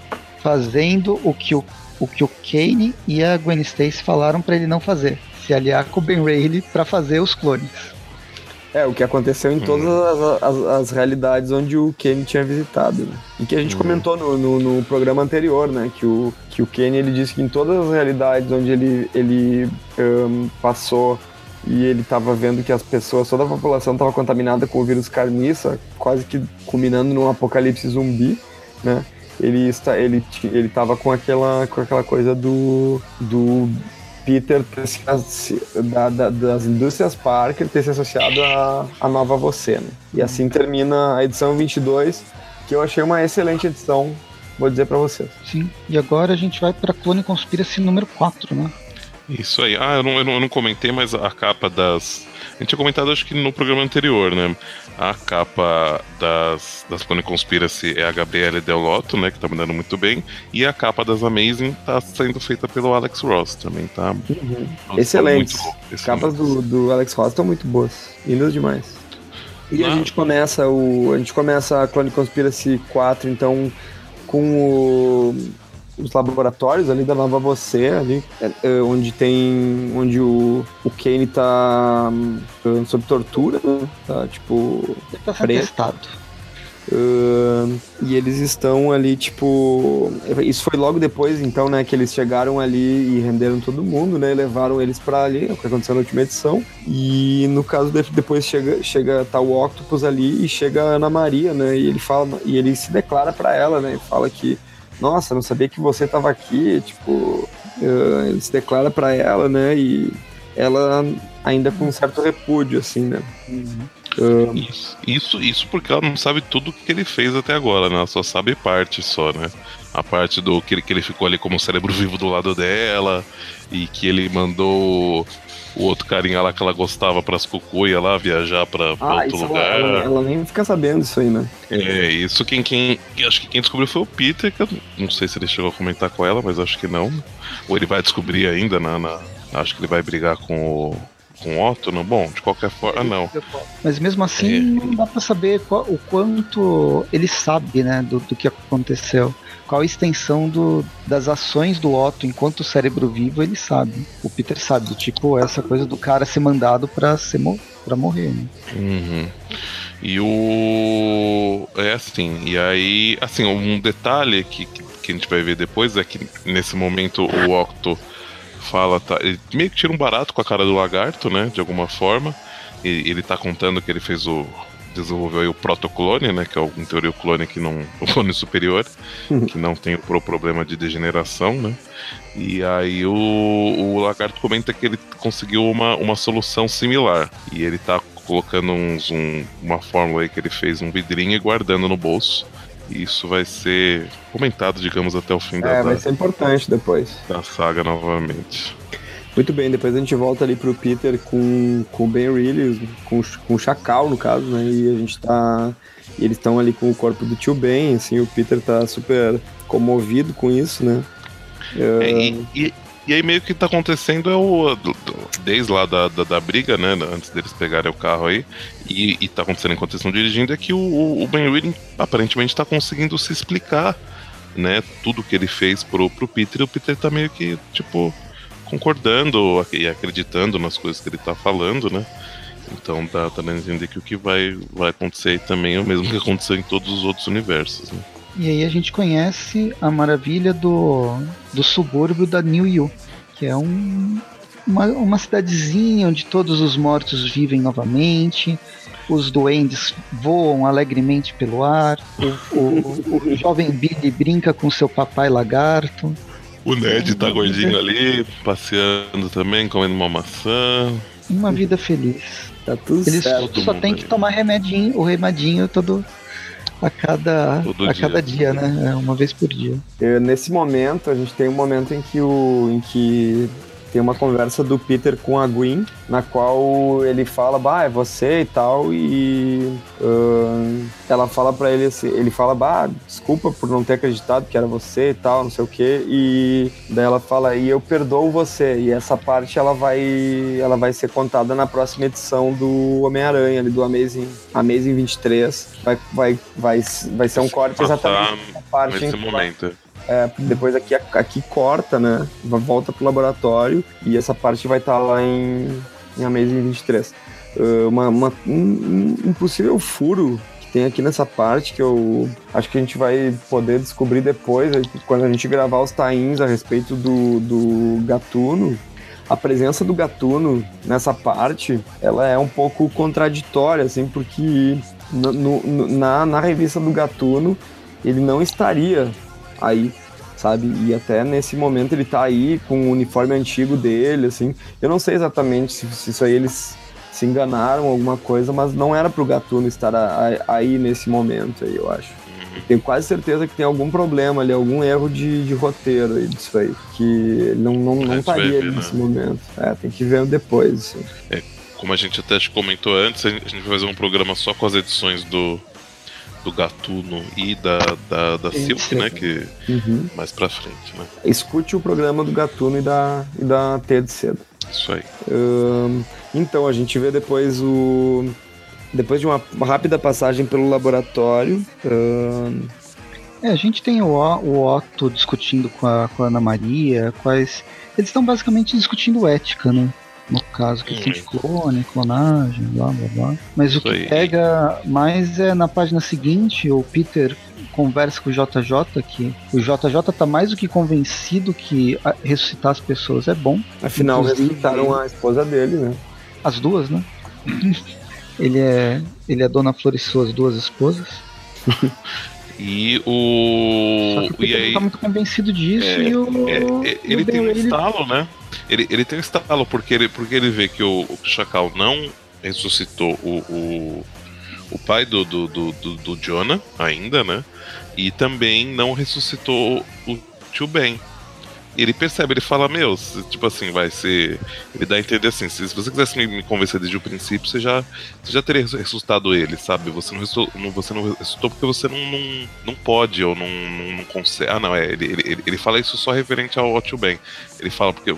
fazendo o que o o que o Kane e a Gwen Stacy falaram para ele não fazer, se aliar com o Ben Reilly para fazer os clones. É, o que aconteceu em hum. todas as, as, as, realidades onde o Kenny tinha visitado, né? E que a gente hum. comentou no, no, no, programa anterior, né? Que o, que o Kenny, ele disse que em todas as realidades onde ele, ele um, passou e ele estava vendo que as pessoas, toda a população estava contaminada com o vírus carniça, quase que culminando num apocalipse zumbi, né? Ele está, ele, ele tava com aquela, com aquela coisa do, do Peter ter se, da, da, das indústrias Parker ter se associado à, à nova você, né? E assim termina a edição 22, que eu achei uma excelente edição, vou dizer para vocês. Sim, e agora a gente vai para Clone Conspiracy número 4, né? Isso aí. Ah, eu não, eu não, eu não comentei, mas a capa das. A gente tinha comentado, acho que no programa anterior, né? A capa das, das Clone Conspiracy é a Gabriele Del Lotto, né? Que tá mandando muito bem. E a capa das Amazing tá sendo feita pelo Alex Ross também, tá? Uhum. Excelente. As capas do, do Alex Ross estão muito boas. Lindas demais. E a gente começa o. A gente começa a Clone Conspiracy 4, então, com o os laboratórios ali da Nova Você, ali, é, é, onde tem. onde o, o Kane tá um, sob tortura, né? tá tipo. Tá testado. Uh, e eles estão ali, tipo. Isso foi logo depois, então, né? Que eles chegaram ali e renderam todo mundo, né? Levaram eles para ali, é o que aconteceu na última edição. E no caso, depois chega, chega tá o Octopus ali e chega a Ana Maria, né? E ele fala, e ele se declara para ela, né? E fala que nossa, não sabia que você estava aqui, tipo, uh, ele se declara para ela, né, e ela ainda com um certo repúdio, assim, né. Uhum. Uh, isso, isso, isso porque ela não sabe tudo o que ele fez até agora, né? Ela só sabe parte só, né? A parte do que ele, que ele ficou ali como cérebro vivo do lado dela e que ele mandou o outro carinha lá que ela gostava pras cucuia lá, viajar pra, pra ah, outro lugar. Ela, ela, nem fica sabendo isso aí, né? É, isso quem, quem. Acho que quem descobriu foi o Peter, que eu não sei se ele chegou a comentar com ela, mas acho que não. Ou ele vai descobrir ainda na. na acho que ele vai brigar com o com o Otto, não? Bom, de qualquer forma, não. Mas mesmo assim, é. não dá para saber qual, o quanto ele sabe, né, do, do que aconteceu qual a extensão do, das ações do Otto enquanto cérebro vivo ele sabe. O Peter sabe, tipo, essa coisa do cara ser mandado pra, ser pra morrer. Né? Uhum. E o. É assim, e aí, assim, um detalhe que, que, a gente vai ver depois é que nesse momento o Octo fala, tá, ele meio que tira um barato com a cara do lagarto, né, de alguma forma. E ele tá contando que ele fez o, desenvolveu aí o protoclone, né, que é em teoria o clone que não o clone superior, uhum. que não tem o problema de degeneração, né? E aí o, o lagarto comenta que ele conseguiu uma, uma solução similar e ele tá colocando uns, um, uma fórmula aí que ele fez um vidrinho e guardando no bolso. E isso vai ser comentado, digamos, até o fim é, da. É, vai ser importante depois. Da saga novamente. Muito bem, depois a gente volta ali pro Peter com, com o Ben Reilly, com, com o Chacal, no caso, né? E a gente tá. E eles estão ali com o corpo do tio Ben, assim, o Peter tá super comovido com isso, né? É, e, e, e, aí meio que tá acontecendo é o. Desde lá da, da, da, briga, né? Antes deles pegarem o carro aí. E, e tá acontecendo enquanto eles estão dirigindo, é que o, o Ben Reilly aparentemente tá conseguindo se explicar, né? Tudo que ele fez pro, pro Peter, e o Peter tá meio que, tipo concordando e acreditando nas coisas que ele está falando, né? Então dá, dá a entender que o que vai, vai acontecer aí também é o mesmo que aconteceu em todos os outros universos. Né? E aí a gente conhece a maravilha do, do subúrbio da New York, que é um, uma, uma cidadezinha onde todos os mortos vivem novamente, os duendes voam alegremente pelo ar, o, o, o jovem Billy brinca com seu papai lagarto. O Ned tá gordinho ali, passeando também, comendo uma maçã. Uma vida feliz. Tá tudo Eles certo. só tem que tomar remedinho, o remedinho todo a cada, todo a dia. cada dia, né? É uma vez por dia. nesse momento, a gente tem um momento em que o. em que tem uma conversa do Peter com a Gwen, na qual ele fala, bah, é você e tal, e uh, ela fala para ele assim, ele fala, bah, desculpa por não ter acreditado que era você e tal, não sei o que, e daí ela fala, e eu perdoo você, e essa parte ela vai, ela vai ser contada na próxima edição do Homem-Aranha, ali do Amazing, Amazing 23, vai, vai, vai, vai ser um corte exatamente na parte nesse momento É, depois aqui, aqui corta, né? Volta pro laboratório e essa parte vai estar tá lá em, em Amazing 23. Uh, uma, uma, um, um possível furo que tem aqui nessa parte que eu acho que a gente vai poder descobrir depois, quando a gente gravar os tains a respeito do, do gatuno. A presença do gatuno nessa parte, ela é um pouco contraditória, assim, porque no, no, na, na revista do gatuno ele não estaria aí, sabe? E até nesse momento ele tá aí com o uniforme antigo dele, assim. Eu não sei exatamente se, se isso aí eles se enganaram alguma coisa, mas não era pro Gatuno estar a, a, aí nesse momento aí, eu acho. Tenho quase certeza que tem algum problema ali, algum erro de, de roteiro aí disso aí. Que ele não, não, não estaria ver, nesse né? momento. É, tem que ver depois. Assim. É, como a gente até comentou antes, a gente vai fazer um programa só com as edições do, do Gatuno e da, da, da Silk, né? Que uhum. mais pra frente, né? Escute o programa do Gatuno e da, e da T de Cedo. Isso aí. Um, então, a gente vê depois o. Depois de uma rápida passagem pelo laboratório. Um... É, a gente tem o, o Otto discutindo com a, com a Ana Maria, quais. Eles estão basicamente discutindo ética, né? No caso, questão de clone, clonagem, blá blá blá. Mas o que aí. pega mais é na página seguinte, o Peter conversa com o JJ que o JJ tá mais do que convencido que ressuscitar as pessoas é bom. Afinal, ressuscitaram a esposa dele, né? As duas, né? ele é ele é Dona Flor e suas duas esposas. E o. Só que o Peter e aí... tá muito convencido disso é, e o. É, é, ele tem um estalo, né? Ele, ele tem um estalo porque ele, porque ele vê que o, o Chacal não ressuscitou o, o, o pai do, do, do, do, do Jonah ainda, né? E também não ressuscitou o tio Ben ele percebe, ele fala, meu, tipo assim, vai ser. Ele dá a entender assim, se você quisesse me, convencer desde o princípio, você já, você já teria ressuscitado ele, sabe? Você não ressuscitou, você não ressuscitou porque você não, não, não pode ou não, não, não consegue. Ah, não, é. Ele, ele, ele fala isso só referente ao, ao tio Ben. Ele fala porque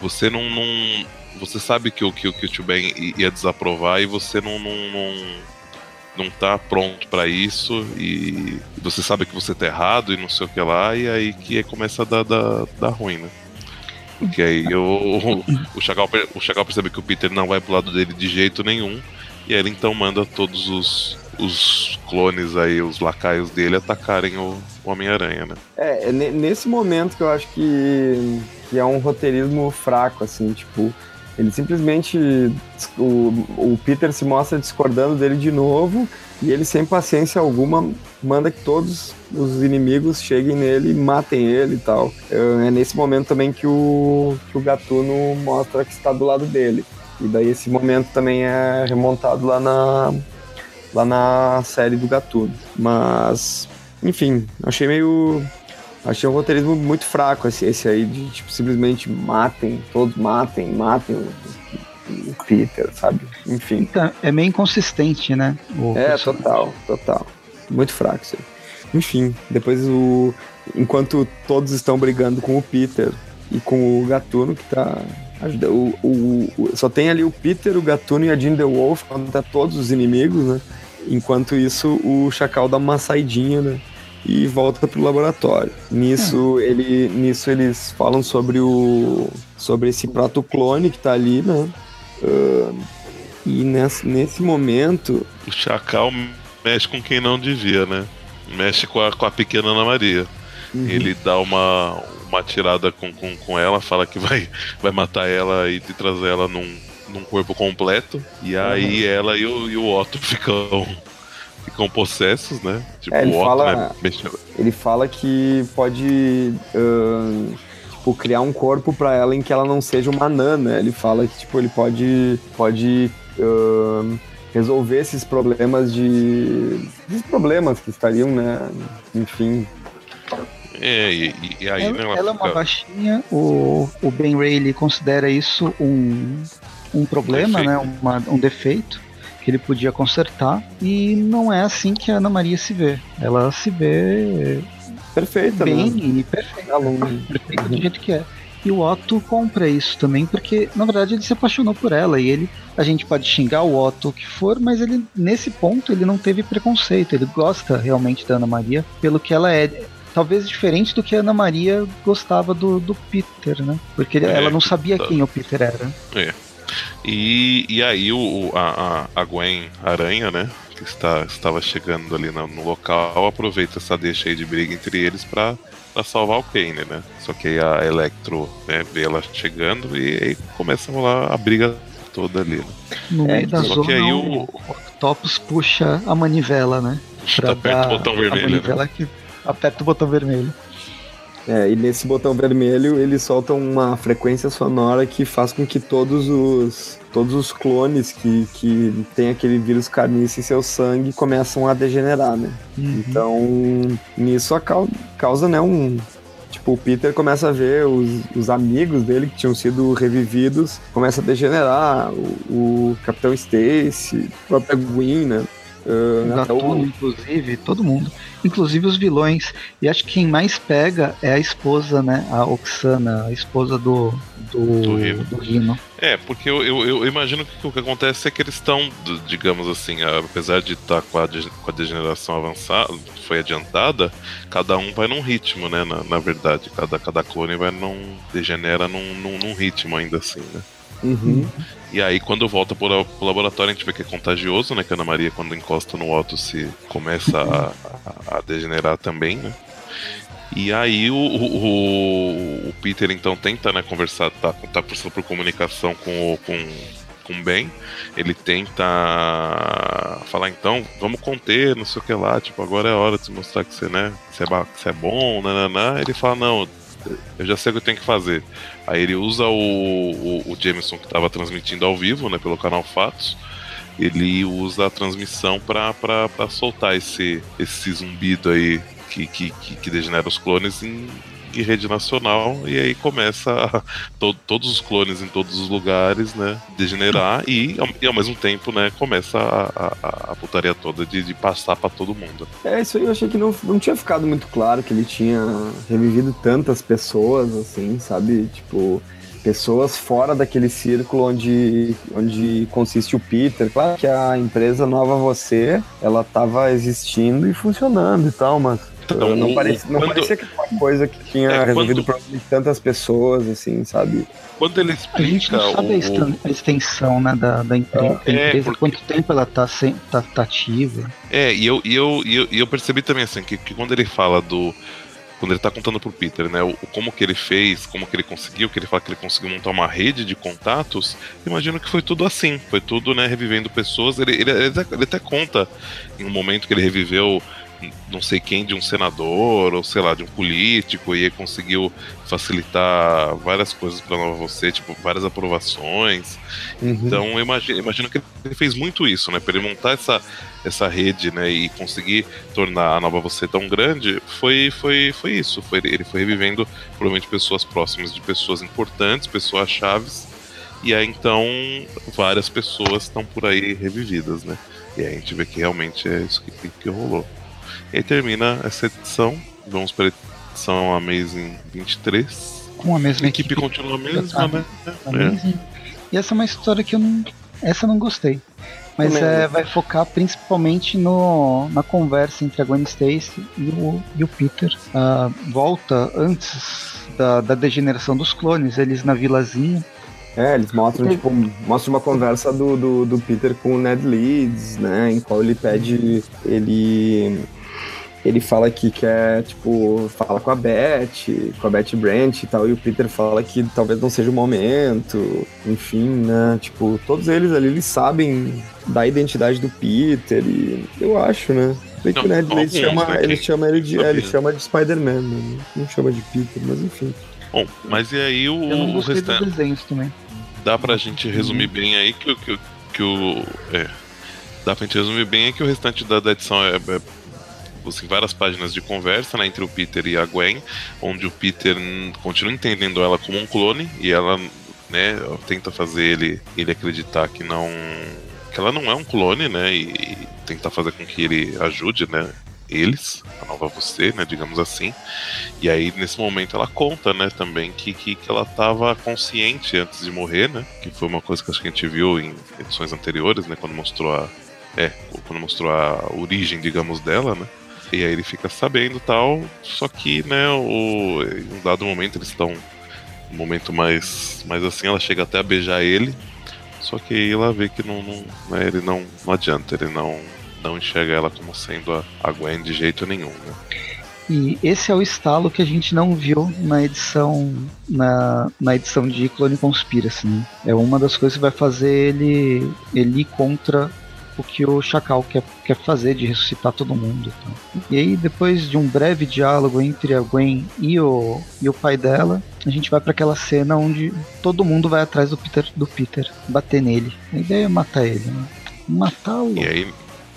você não. não você sabe que o, que, que o tio Ben ia desaprovar e você não, não, não não tá pronto para isso e você sabe que você tá errado e não sei o que lá, e aí que começa a dar, dar, dar ruim, né? Porque aí o, o, Chacal, o Chacal percebe que o Peter não vai pro lado dele de jeito nenhum, e aí ele então manda todos os, os clones aí, os lacaios dele, atacarem o, o Homem-Aranha, né? É, é nesse momento que eu acho que, que é um roteirismo fraco, assim, tipo ele simplesmente. O, o Peter se mostra discordando dele de novo e ele, sem paciência alguma, manda que todos os inimigos cheguem nele e matem ele e tal. É, é nesse momento também que o, que o Gatuno mostra que está do lado dele. E daí esse momento também é remontado lá na, lá na série do Gatuno. Mas, enfim, achei meio Achei um roteirismo muito fraco esse, esse aí, de tipo, simplesmente matem, todos matem, matem o, o Peter, sabe? Enfim. Então, é meio inconsistente, né? é, personagem. total, total. Muito fraco isso aí. Enfim, depois o. Enquanto todos estão brigando com o Peter e com o Gatuno, que tá. O, o, o, só tem ali o Peter, o Gatuno e a Jean The Wolf contra todos os inimigos, né? Enquanto isso, o Chacal dá uma saidinha, né? E volta pro laboratório. Nisso, é. ele, nisso eles falam sobre o sobre esse prato clone que tá ali, né? Uh, e nesse, nesse momento. O Chacal mexe com quem não devia, né? Mexe com a, com a pequena Ana Maria. Uhum. Ele dá uma, uma tirada com, com, com ela, fala que vai, vai matar ela e trazer ela num, num corpo completo. E aí uhum. ela e o, e o Otto ficam ficam possessos, né? Tipo, é, ele, Otto, fala, né? ele fala que pode uh, tipo, criar um corpo para ela em que ela não seja uma anã, né? Ele fala que tipo, ele pode, pode uh, resolver esses problemas de. esses problemas que estariam, né? Enfim. É, e, e aí ela, ela, ela é uma baixinha, o, o Ben Ray ele considera isso um, um problema, um né? Uma, um defeito que ele podia consertar. E não é assim que a Ana Maria se vê. Ela se vê perfeita, bem né? e perfeita. Perfeita do jeito que é. E o Otto compra isso também, porque na verdade ele se apaixonou por ela e ele, a gente pode xingar o Otto o que for, mas ele nesse ponto ele não teve preconceito, ele gosta realmente da Ana Maria pelo que ela é. talvez diferente do que a Ana Maria gostava do, do Peter, né? Porque é, ela não sabia tá. quem o Peter era. É. E, e aí o, a, a Gwen Aranha, né? Que está, estava chegando ali no, no local, aproveita essa deixa aí de briga entre eles para para salvar o Kane, né? Só que aí a Electro né, vê ela chegando e aí começa a rolar a briga toda ali. Né? No meio é, da zona, que aí o... o Octopus puxa a manivela, né? Pra aperta o botão vermelho. A manivela né? que aperta o botão vermelho. É, e nesse botão vermelho ele solta uma frequência sonora que faz com que todos os todos os clones que, que tem aquele vírus carniça em seu sangue começam a degenerar, né? Uhum. Então, nisso causa, causa, né, um... Tipo, o Peter começa a ver os, os amigos dele que tinham sido revividos, começa a degenerar, o, o Capitão Stacy, o próprio Gwen, né? Uh, Gatuno, inclusive, todo mundo. Inclusive os vilões. E acho que quem mais pega é a esposa, né? A Oxana, a esposa do, do, do, Rino. do Rino. É, porque eu, eu, eu, imagino que o que acontece é que eles estão, digamos assim, apesar de estar tá com a, com a degeneração avançada, foi adiantada, cada um vai num ritmo, né? Na, na verdade, cada, cada clone vai num. degenera num, num, num ritmo ainda assim, né? Uhum. E aí, quando volta pro, pro, laboratório, a gente vê que é contagioso, né? Que a Ana Maria, quando encosta no Otto, se começa a, a, a degenerar também, né? E aí o, o, o, Peter então tenta né, conversar, tá, tá por, por comunicação com o com, com Ben. Ele tenta falar então, vamos conter, não sei o que lá, tipo, agora é hora de mostrar que você, né, que você é, que você é bom, nananã. Ele fala, não, eu já sei o que eu tenho que fazer. Aí ele usa o, o, o Jameson que estava transmitindo ao vivo, né, pelo canal Fatos. Ele usa a transmissão para soltar esse, esse zumbido aí que, que, que, degenera os clones em, em rede nacional e aí começa to, todos os clones em todos os lugares, né, degenerar e, e ao mesmo tempo, né, começa a, a, a putaria toda de, de passar para todo mundo. É, isso aí eu achei que não, não tinha ficado muito claro que ele tinha revivido tantas pessoas, assim, sabe, tipo pessoas fora daquele círculo onde, onde consiste o Peter. Claro que a empresa Nova Você, ela estava existindo e funcionando e tal, mas então, não, parecia, não quando... parecia que foi uma coisa que tinha é, resolvido quando... o problema de tantas pessoas, assim, sabe? Quando ele explica. A gente não sabe o... a extensão né, da, da empresa, é, empresa porque... quanto tempo ela tá, sem, tá, tá ativa. É, e eu, e eu, e eu, e eu percebi também assim, que, que quando ele fala do quando ele tá contando pro Peter, né, o, como que ele fez, como que ele conseguiu, que ele fala que ele conseguiu montar uma rede de contatos, imagino que foi tudo assim, foi tudo, né, revivendo pessoas, ele, ele, ele, até, ele até conta em um momento que ele reviveu não sei quem de um senador ou sei lá de um político e conseguiu facilitar várias coisas para Nova Você, tipo várias aprovações. Uhum. Então eu imagino, imagino que ele fez muito isso, né? Para ele montar essa essa rede, né, e conseguir tornar a Nova Você tão grande, foi foi foi isso. Foi ele foi revivendo provavelmente pessoas próximas de pessoas importantes, pessoas chaves. E aí então várias pessoas estão por aí revividas, né? E aí a gente vê que realmente é isso que, que rolou. E aí termina essa edição. Vamos para a edição Amazing 23. Com a mesma a equipe. equipe continua a mesma, né? É. E essa é uma história que eu não. Essa eu não gostei. Mas é, vai focar principalmente no, na conversa entre a Gwen Stacy e o, e o Peter. Uh, volta antes da, da degeneração dos clones, eles na vilazinha. É, eles mostram, tipo, mostram uma conversa do, do, do, Peter com o Ned Leeds, né? Em qual ele pede. Ele ele fala que quer, tipo, fala com a Beth, com a Beth Brant e tal, e o Peter fala que talvez não seja o momento, enfim, né? Tipo, todos eles ali, eles sabem da identidade do Peter, e eu acho, né? Bem que né, ele, chama, né, ele chama ele de, é, ele chama de Spider-Man, né? não chama de Peter, mas enfim. Bom, mas e aí o, o restante. também. Dá pra gente resumir bem aí que, que, que o. É, dá pra gente resumir bem aí que o restante da, da edição é, é assim, várias páginas de conversa né, entre o Peter e a Gwen, onde o Peter continua entendendo ela como um clone e ela né, tenta fazer ele, ele acreditar que não que ela não é um clone, né, e, e tentar fazer com que ele ajude, né, eles, a nova você, né, digamos assim. E aí, nesse momento, ela conta, né, também que, que, que ela estava consciente antes de morrer, né, que foi uma coisa que acho que a gente viu em edições anteriores, né, quando mostrou a, é, quando mostrou a origem, digamos, dela, né, E aí ele fica sabendo tal. Só que, né, o, em um dado momento eles estão. Um momento mais, mais assim, ela chega até a beijar ele. Só que aí ela vê que não, não né, ele não, não adianta, ele não, não enxerga ela como sendo a, a Gwen de jeito nenhum. Né? E esse é o estalo que a gente não viu na edição na, na edição de Clone Conspiracy. Né? É uma das coisas que vai fazer ele, ele contra o que o Chacal quer, quer fazer de ressuscitar todo mundo. Tá? E aí, depois de um breve diálogo entre a Gwen e o, e o pai dela, a gente vai para aquela cena onde todo mundo vai atrás do Peter, do Peter bater nele. A ideia é matar ele, né? Matá-lo. E aí,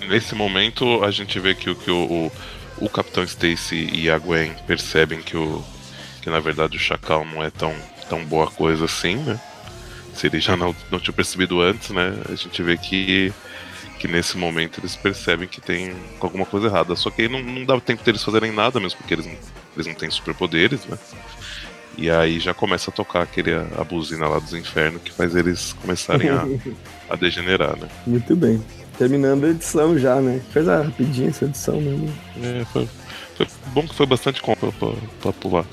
nesse momento, a gente vê que, que o, o, o Capitão Stacy e a Gwen percebem que, o, que na verdade o Chacal não é tão, tão boa coisa assim, né? Se ele já não, não tinha percebido antes, né? A gente vê que que nesse momento eles percebem que tem alguma coisa errada. Só que aí não, não dá tempo deles fazerem nada mesmo, porque eles não, eles não têm superpoderes, né? E aí já começa a tocar aquele, a buzina lá dos infernos que faz eles começarem a, a degenerar, né? Muito bem. Terminando a edição já, né? Fez a rapidinha essa edição mesmo. É, foi, foi bom que foi bastante compra pra, pra pular.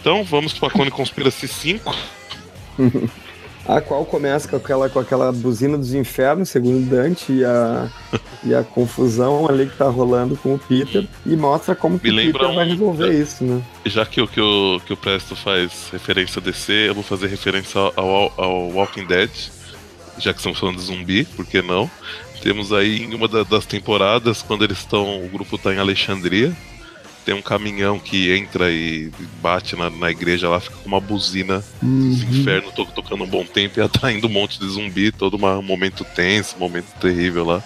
Então vamos pra Clone Conspiracy 5. a qual começa com aquela, com aquela buzina dos infernos, segundo Dante, e a, e a confusão ali que tá rolando com o Peter, e mostra como que o Peter um... vai resolver isso, né? Já que o, que, o, que o Presto faz referência a DC, eu vou fazer referência ao, ao Walking Dead, já que estamos falando de zumbi, por que não? Temos aí em uma das temporadas, quando eles estão. O grupo está em Alexandria, tem um caminhão que entra e bate na, na igreja lá, fica com uma buzina uhum. to, tocando um bom tempo e atraindo um monte de zumbi, todo uma, um momento tenso, um momento terrível lá.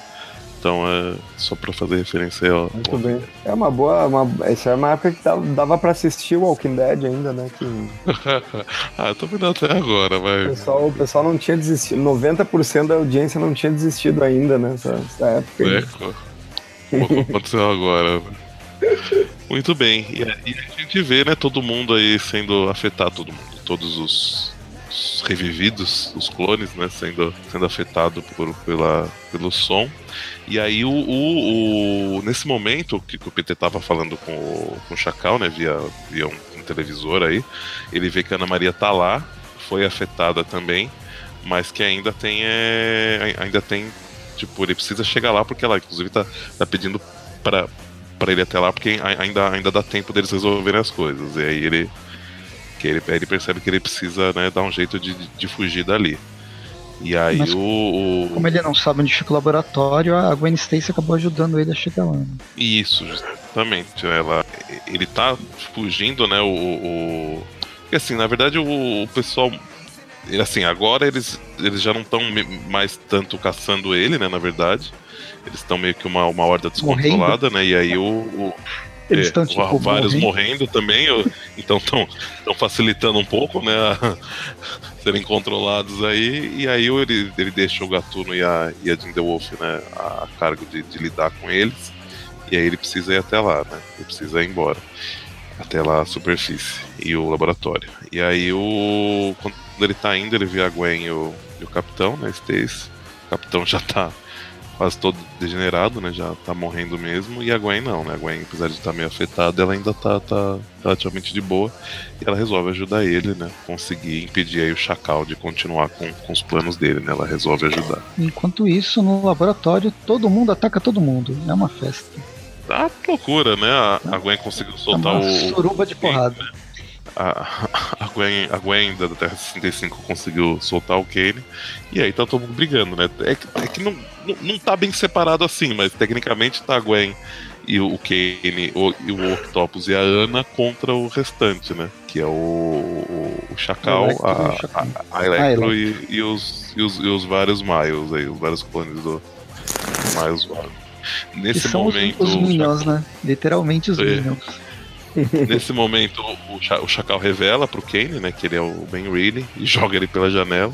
Então é só pra fazer referência aí, ó. Muito bem. É uma boa. Uma, essa é uma época que dava, dava pra assistir o Walking Dead ainda, né? Que... ah, eu tô vendo até agora, vai. O pessoal, o pessoal não tinha desistido. 90% da audiência não tinha desistido ainda nessa, nessa época. É, o que aconteceu agora? Muito bem. E, e, a gente vê, né, todo mundo aí sendo afetado, todo mundo, todos os, os revividos, os clones, né, sendo, sendo afetado por, pela, pelo som. E aí o, o, o nesse momento que, que, o PT tava falando com o, com o Chacal, né, via, via um, um televisor aí, ele vê que a Ana Maria tá lá, foi afetada também, mas que ainda tem é, ainda tem tipo ele precisa chegar lá porque ela inclusive tá, tá pedindo para para ele até lá, porque ainda, ainda dá tempo deles resolverem as coisas. E aí ele, que ele, ele percebe que ele precisa né, dar um jeito de, de fugir dali. E aí Mas, o, Como ele não sabe onde fica o laboratório, a Gwen Stacy acabou ajudando ele a chegar lá. Né? Isso, justamente. Ela, ele tá fugindo, né? O. o porque assim, na verdade o, o pessoal. Assim, agora eles, eles já não estão mais tanto caçando ele, né? Na verdade. Eles estão meio que uma, uma horda descontrolada, morrendo. né? E aí o. o eles estão, é, tipo, vários morrendo, morrendo também, então estão facilitando um pouco, né? A serem controlados aí. E aí ele, ele deixa o Gatuno e a, e a Wolf, né? A, a cargo de, de lidar com eles. E aí ele precisa ir até lá, né? Ele precisa ir embora. Até lá a superfície e o laboratório. E aí o. Quando ele tá indo, ele vê a Gwen e o, e o capitão, né? Stace. O capitão já tá quase todo degenerado, né? Já tá morrendo mesmo. E a Gwen não, né? A Gwen, apesar de estar tá meio afetada, ela ainda tá, tá relativamente de boa. E ela resolve ajudar ele, né? Conseguir impedir aí o Chacal de continuar com, com os planos dele, né? Ela resolve ajudar. Enquanto isso, no laboratório, todo mundo ataca todo mundo. É uma festa. Tá loucura, né? A, a Gwen conseguiu soltar é uma o. Suruba de porrada. Né? A, a, Gwen, a Gwen da Terra 65 conseguiu soltar o Kane. E aí tá todo mundo brigando, né? É que, é que não, não, não tá bem separado assim, mas tecnicamente tá a Gwen e o Kane, o, e o Octopus e a Ana contra o restante, né? Que é o, o, o Chacal, a, a, a, Electro ah, e, e, os, e, os, e os vários Miles aí, os vários clones do Miles Nesse momento. Os, os Minions, né? Literalmente os é. Minions. Nesse momento, o, Chacal revela pro Kane, né, que ele é o Ben Reilly, e joga ele pela janela.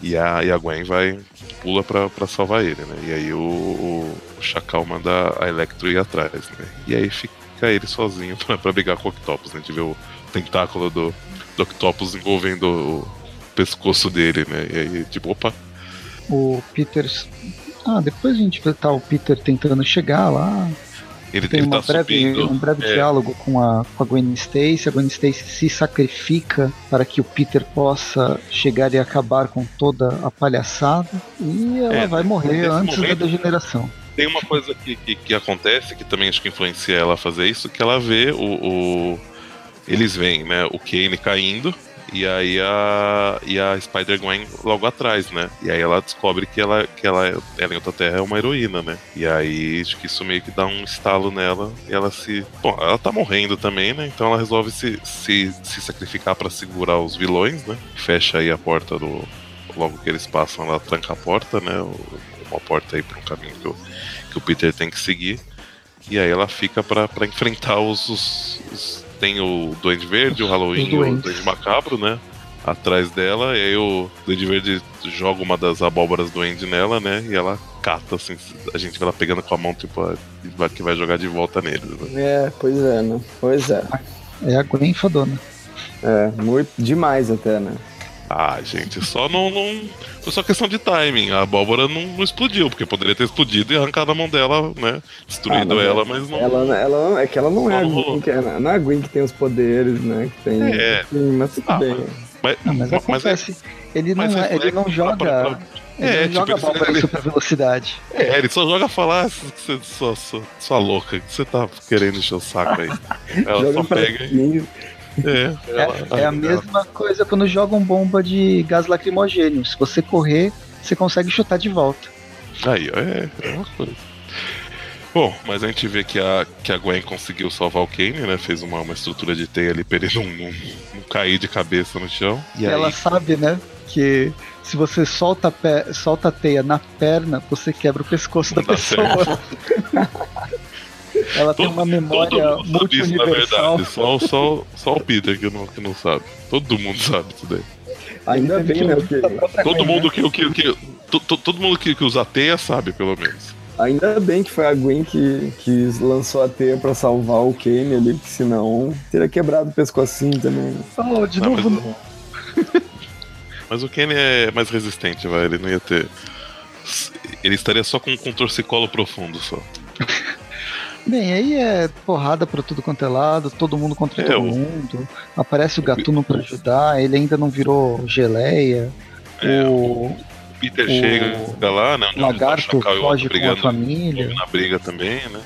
E a, e a Gwen vai, pula pra, pra salvar ele, né? E aí o, o, o Chacal manda a Electro ir atrás, né? E aí fica ele sozinho pra, pra brigar com o Octopus, né? A gente vê o tentáculo do, do Octopus envolvendo o pescoço dele, né? E aí, tipo, opa. O Peter. Ah, depois a gente vê tá o Peter tentando chegar lá Ele, tem ele uma tá breve, subindo. um breve é, diálogo com a, com a Gwen Stacy. A Gwen Stacy se sacrifica para que o Peter possa chegar e acabar com toda a palhaçada. E ela É, vai morrer antes momento- da degeneração. Tem uma coisa que, que, que acontece, que também acho que influencia ela a fazer isso, que ela vê o. o- eles veem, né, o Kane caindo. E aí a. E a Spider-Gwen logo atrás, né? E aí ela descobre que ela, que ela, ela em outra terra é uma heroína, né? E aí acho que isso meio que dá um estalo nela e ela se. Bom, ela tá morrendo também, né? Então ela resolve se, se, se sacrificar pra segurar os vilões, né? Fecha aí a porta do. Logo que eles passam, ela tranca a porta, né? Uma porta aí pra um caminho que o, que o Peter tem que seguir. E aí ela fica pra, pra enfrentar os, os- os- Tem o Duende Verde, o Halloween e o. Duende Macabro, né? Atrás dela, e aí o Duende Verde joga uma das abóboras duende nela, né? E ela cata, assim, a gente vê ela pegando com a mão, tipo, a- que vai jogar de volta neles, né? É, pois é, né? Pois é. É a Gwen fadona. É, muito demais até, né? Ah, gente, só não, não. Foi só questão de timing. A abóbora não, não explodiu, porque poderia ter explodido e arrancado a mão dela, né? Destruído Ah, mas ela, é- mas não. Ela, ela, é que ela não é a Não Gwen, que é, não é a Gwen que tem os poderes, né? Que tem. É. Sim, mas tudo Ah, bem. Mas, Não, mas mas é- acontece. ele, não mas é, ele não joga. pra- pra- Ele É, não tipo, joga bola ele- em super velocidade. É, ele só joga falar que você sua, sua, sua louca, que você tá querendo encher o saco aí. Ela Joga só pega e. É, É, é a mesma coisa quando jogam bomba de gás lacrimogêneo. Se você correr, você consegue chutar de volta. Aí, é, é uma coisa. Bom, mas a gente vê que a, que a Gwen conseguiu salvar o Kane, né? Fez uma, uma estrutura de teia ali pra ele não, não, não cair de cabeça no chão. E ela aí, sabe, né? Que se você solta a, pe- solta a teia na perna, você quebra o pescoço da Não dá pessoa. ela tem Todo- uma memória todo mundo sabe isso, na multi-universal. verdade. Só, só, só o Peter que não, que não sabe. Todo mundo sabe isso daí. Ainda bem, né? Porque, Todo mundo que, que, que, to- to- todo mundo que, que usa teia sabe, pelo menos. ainda bem que foi a Gwen que, que lançou a teia pra salvar o Kane ali, porque senão teria quebrado o pescocinho também. Oh, de Não, novo, mas- não. Mas o Kenny é mais resistente, vai. Ele não ia ter. Ele estaria só com, com um torcicolo profundo só. Bem, aí é porrada pra tudo quanto é lado, todo mundo contra É, todo o- mundo. Aparece o gatuno pra ajudar, ele ainda não virou geleia. É, o O Peter o chega lá, né? onde lagarto o Chacal e o outro foge com a família. na briga também, né?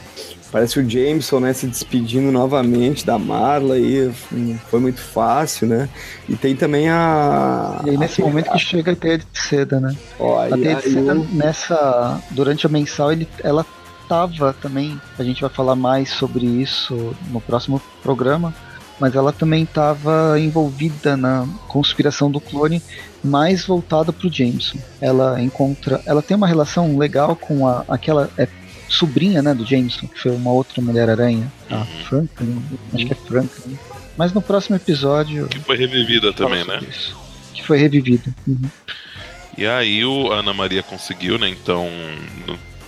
Parece o Jameson, né, se despedindo novamente da Marla aí, hum, foi muito fácil, né? E tem também a... E aí nesse a- momento que chega a teia de seda, né? Ó, A aí, teia de seda o- nessa. Durante a mensal ele, ela tava também. A gente vai falar mais sobre isso no próximo programa. Mas ela também estava envolvida na conspiração do clone, mais voltada pro Jameson. Ela encontra. Ela tem uma relação legal com a, aquela. É, sobrinha né, do Jameson, que foi uma outra Mulher-Aranha. A Uhum. Franklin. Acho que é Franklin. Mas no próximo episódio. Que foi revivida também, né? isso. Que foi revivida. Uhum. E aí o Ana Maria conseguiu, né? Então,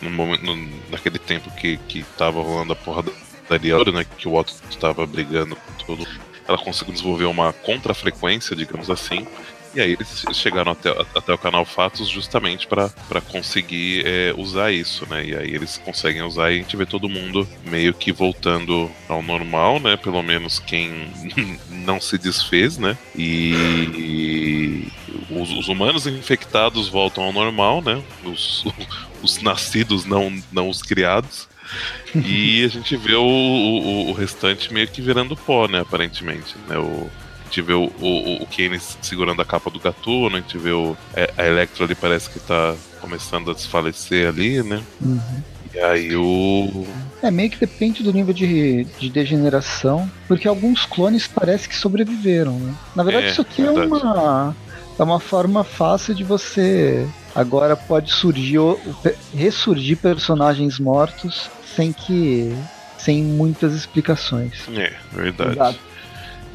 no, momento, no- naquele tempo que, que tava rolando a porra da Ariel, né? Que o Otto tava brigando com tudo. Ela conseguiu desenvolver uma contrafrequência, digamos assim. E aí eles chegaram até, até o canal Fatos justamente para conseguir é, usar isso, né? E aí eles conseguem usar e a gente vê todo mundo meio que voltando ao normal, né? Pelo menos quem não se desfez, né? E os, os humanos infectados voltam ao normal, né? Os, os nascidos, não, não os criados. E a gente vê o, o, o restante meio que virando pó, né? Aparentemente, né? O, gente vê o, o, o Kane segurando a capa do gatuno, a gente vê o, é, a Electro ali parece que tá começando a desfalecer ali, né? Uhum. E aí o. É, meio que depende do nível de, de degeneração, porque alguns clones parece que sobreviveram, né? Na verdade, É, isso aqui é verdade. uma, é uma forma fácil de você. Agora pode surgir, ressurgir personagens mortos sem que. sem muitas explicações. É, verdade. Exato,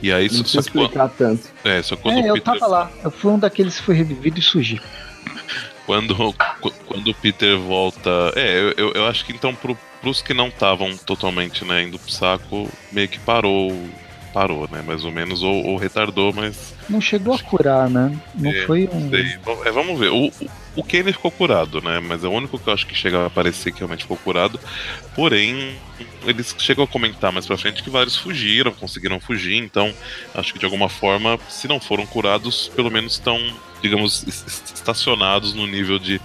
E aí, não só, só que quando, explicar tanto. é, só quando É, eu Peter tava lá. Eu fui um daqueles que foi revivido e surgiu. Quando, qu- quando o Peter volta. É, eu, eu, eu acho que então pro, pros que não estavam totalmente né, indo pro saco, meio que parou parou, né? Mais ou menos, ou, ou retardou, mas. Não chegou a curar, né? Não é, foi um. É, vamos ver. O, o Kane ficou curado, né? Mas é o único que eu acho que chega a parecer que realmente ficou curado. Porém, eles chegam a comentar mais pra frente que vários fugiram, conseguiram fugir. Então, acho que de alguma forma, se não foram curados, pelo menos estão, digamos, estacionados no nível de,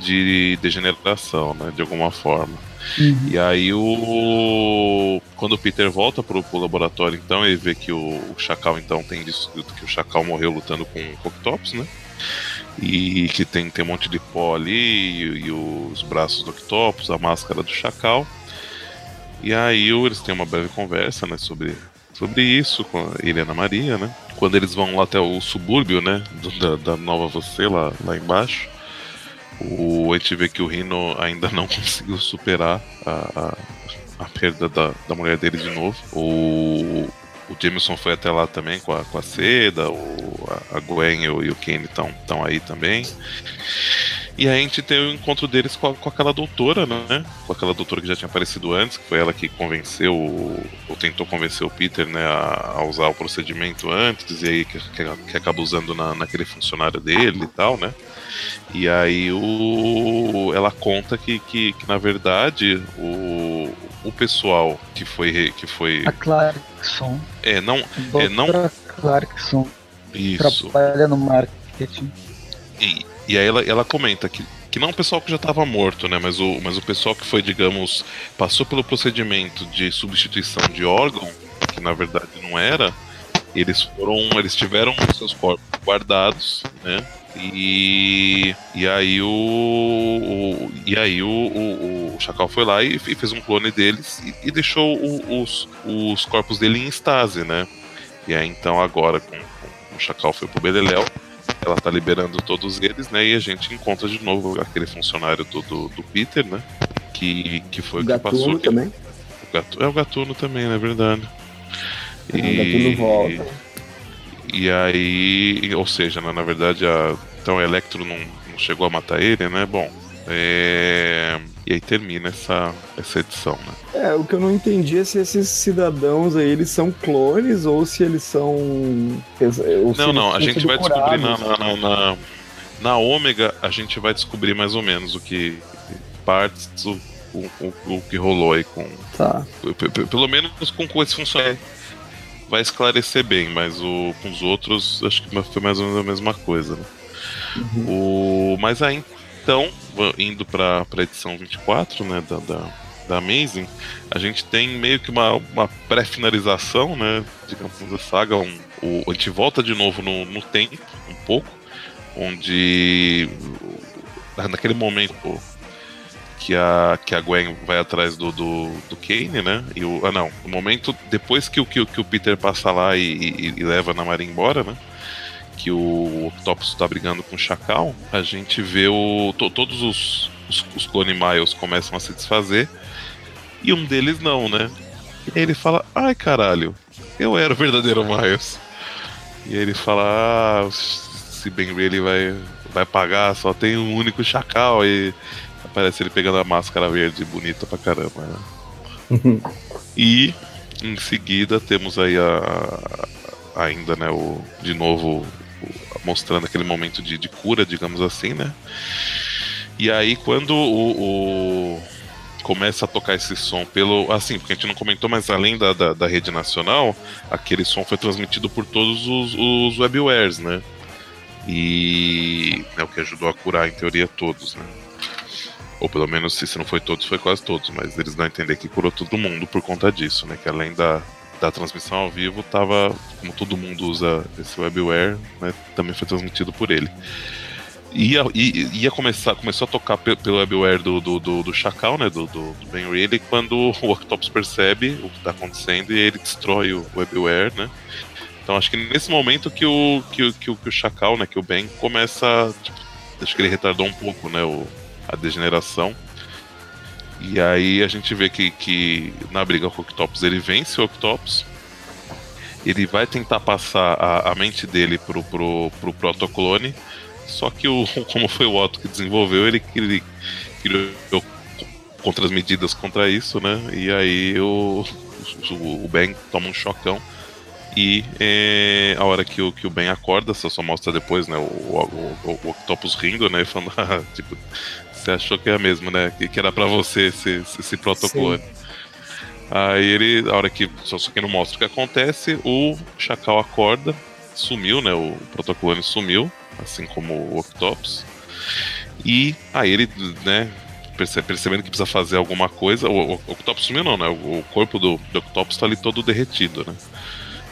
de degeneração, né? De alguma forma. Uhum. E aí o. Quando o Peter volta pro, pro laboratório, então, ele vê que o, o Chacal então tem descrito que o Chacal morreu lutando com o Octopus, né? E que tem, tem um monte de pó ali, e, e os braços do Octopus, a máscara do Chacal. E aí eles têm uma breve conversa, né, sobre, sobre isso com a Helena Maria, né? Quando eles vão lá até o subúrbio, né, do, da, da Nova Você, lá, lá embaixo. O, a gente vê que o Rino ainda não conseguiu superar a, a, a perda da, da mulher dele de novo. O, o Jameson foi até lá também com a, com a Seda, o, a Gwen e o, e o Kane estão aí também. E aí a gente tem o encontro deles com, a, com, aquela doutora, né? Com aquela doutora que já tinha aparecido antes, que foi ela que convenceu, ou tentou convencer o Peter, né, a, a usar o procedimento antes, e aí que, que, que acaba usando na, naquele funcionário dele e tal, né? E aí o, ela conta que, que, que na verdade o, o pessoal que foi que foi a Clarkson é não é não Clarkson isso trabalha no marketing e, e aí ela, ela comenta que que não o pessoal que já estava morto, né? Mas o, mas o pessoal que foi, digamos, passou pelo procedimento de substituição de órgão, que na verdade não era, eles foram, eles tiveram seus corpos guardados, né? E, e aí o, o e aí o, o, o, Chacal foi lá e, fez um clone deles e, e deixou o, os, os corpos dele em estase, né? E aí então agora com, com o Chacal foi pro Beleléu, ela tá liberando todos eles, né? E a gente encontra de novo aquele funcionário do, do, do Peter, né? Que, que foi o, que passou. também. O gato, é o Gatuno também, na é verdade. E... O Gatuno volta. E aí, ou seja, né, na verdade, a, então o Electro não, não chegou a matar ele, né? Bom, é... E aí termina essa, essa edição, né? É, o que eu não entendi é se esses cidadãos aí, eles são clones ou se eles são... Ou não, não, a gente vai descobrir na, na, na, na Ômega, a gente vai descobrir mais ou menos o que... Partes, o, o, o, o que rolou aí com... Tá. Pelo menos com, com esse funcionário vai esclarecer bem, mas o, com os outros acho que foi mais ou menos a mesma coisa. Né? Uhum. O, mas aí então, indo para a edição 24 né, da, da, da, Amazing, a gente tem meio que uma, uma pré-finalização, né, digamos, da saga. Um, o, a gente volta de novo no, no tempo, um pouco, onde naquele momento que a, que a Gwen vai atrás do, do, do Kane, né? E o, ah, não. No momento, depois que, que, que o Peter passa lá e, e, e leva a Maria embora, né? Que o Octopus tá brigando com o Chacal, a gente vê o, to, todos os, os, os Clone Miles começam a se desfazer e um deles não, né? E ele fala: Ai caralho, eu era o verdadeiro Miles. E ele fala: Ah, se Ben Reilly vai, vai pagar, só tem um único Chacal. E Parece ele pegando a máscara verde bonita pra caramba. Né? e em seguida temos aí a, a, ainda, né, o, de novo o, mostrando aquele momento de, de, cura, digamos assim, né? E aí quando o, o, começa a tocar esse som pelo. Assim, porque a gente não comentou, mas além da, da, da rede nacional, aquele som foi transmitido por todos os, os webwares, né? E é o que ajudou a curar, em teoria, todos, né? Ou pelo menos, se não foi todos, foi quase todos. Mas eles dão a entender que curou todo mundo por conta disso, né? Que além da, da transmissão ao vivo, tava, como todo mundo usa esse webware, né? Também foi transmitido por ele. Ia, ia, ia começar, começou a tocar pelo webware do, do, do, do Chacal, né? Do, do, do Ben Reilly, quando o Octopus percebe o que está acontecendo e ele destrói o webware, né? Então acho que nesse momento que o, que, que, que o Chacal, né? Que o Ben começa. Tipo, acho que ele retardou um pouco, né? O, a degeneração. E aí a gente vê que, que na briga com o Octopus ele vence o Octopus. Ele vai tentar passar a, a mente dele pro, pro, pro protoclone. Só que o, como foi o Otto que desenvolveu, ele, ele criou contras medidas contra isso, né? E aí o, o, o Ben toma um chocão E é, a hora que o, que o Ben acorda, só, só mostra depois, né? O, o, o, o Octopus rindo, né? Falando, ah, tipo, você achou que é mesmo, né? Que, que era para você esse, esse protocolo. Aí ele, a hora que. Só, só que não mostra o que acontece, o Chacal acorda, sumiu, né? O protocolo sumiu, assim como o Octopus. E aí ele, né, percebendo que precisa fazer alguma coisa. O, o, o Octopus sumiu, não, né? O, o corpo do, do Octopus tá ali todo derretido, né?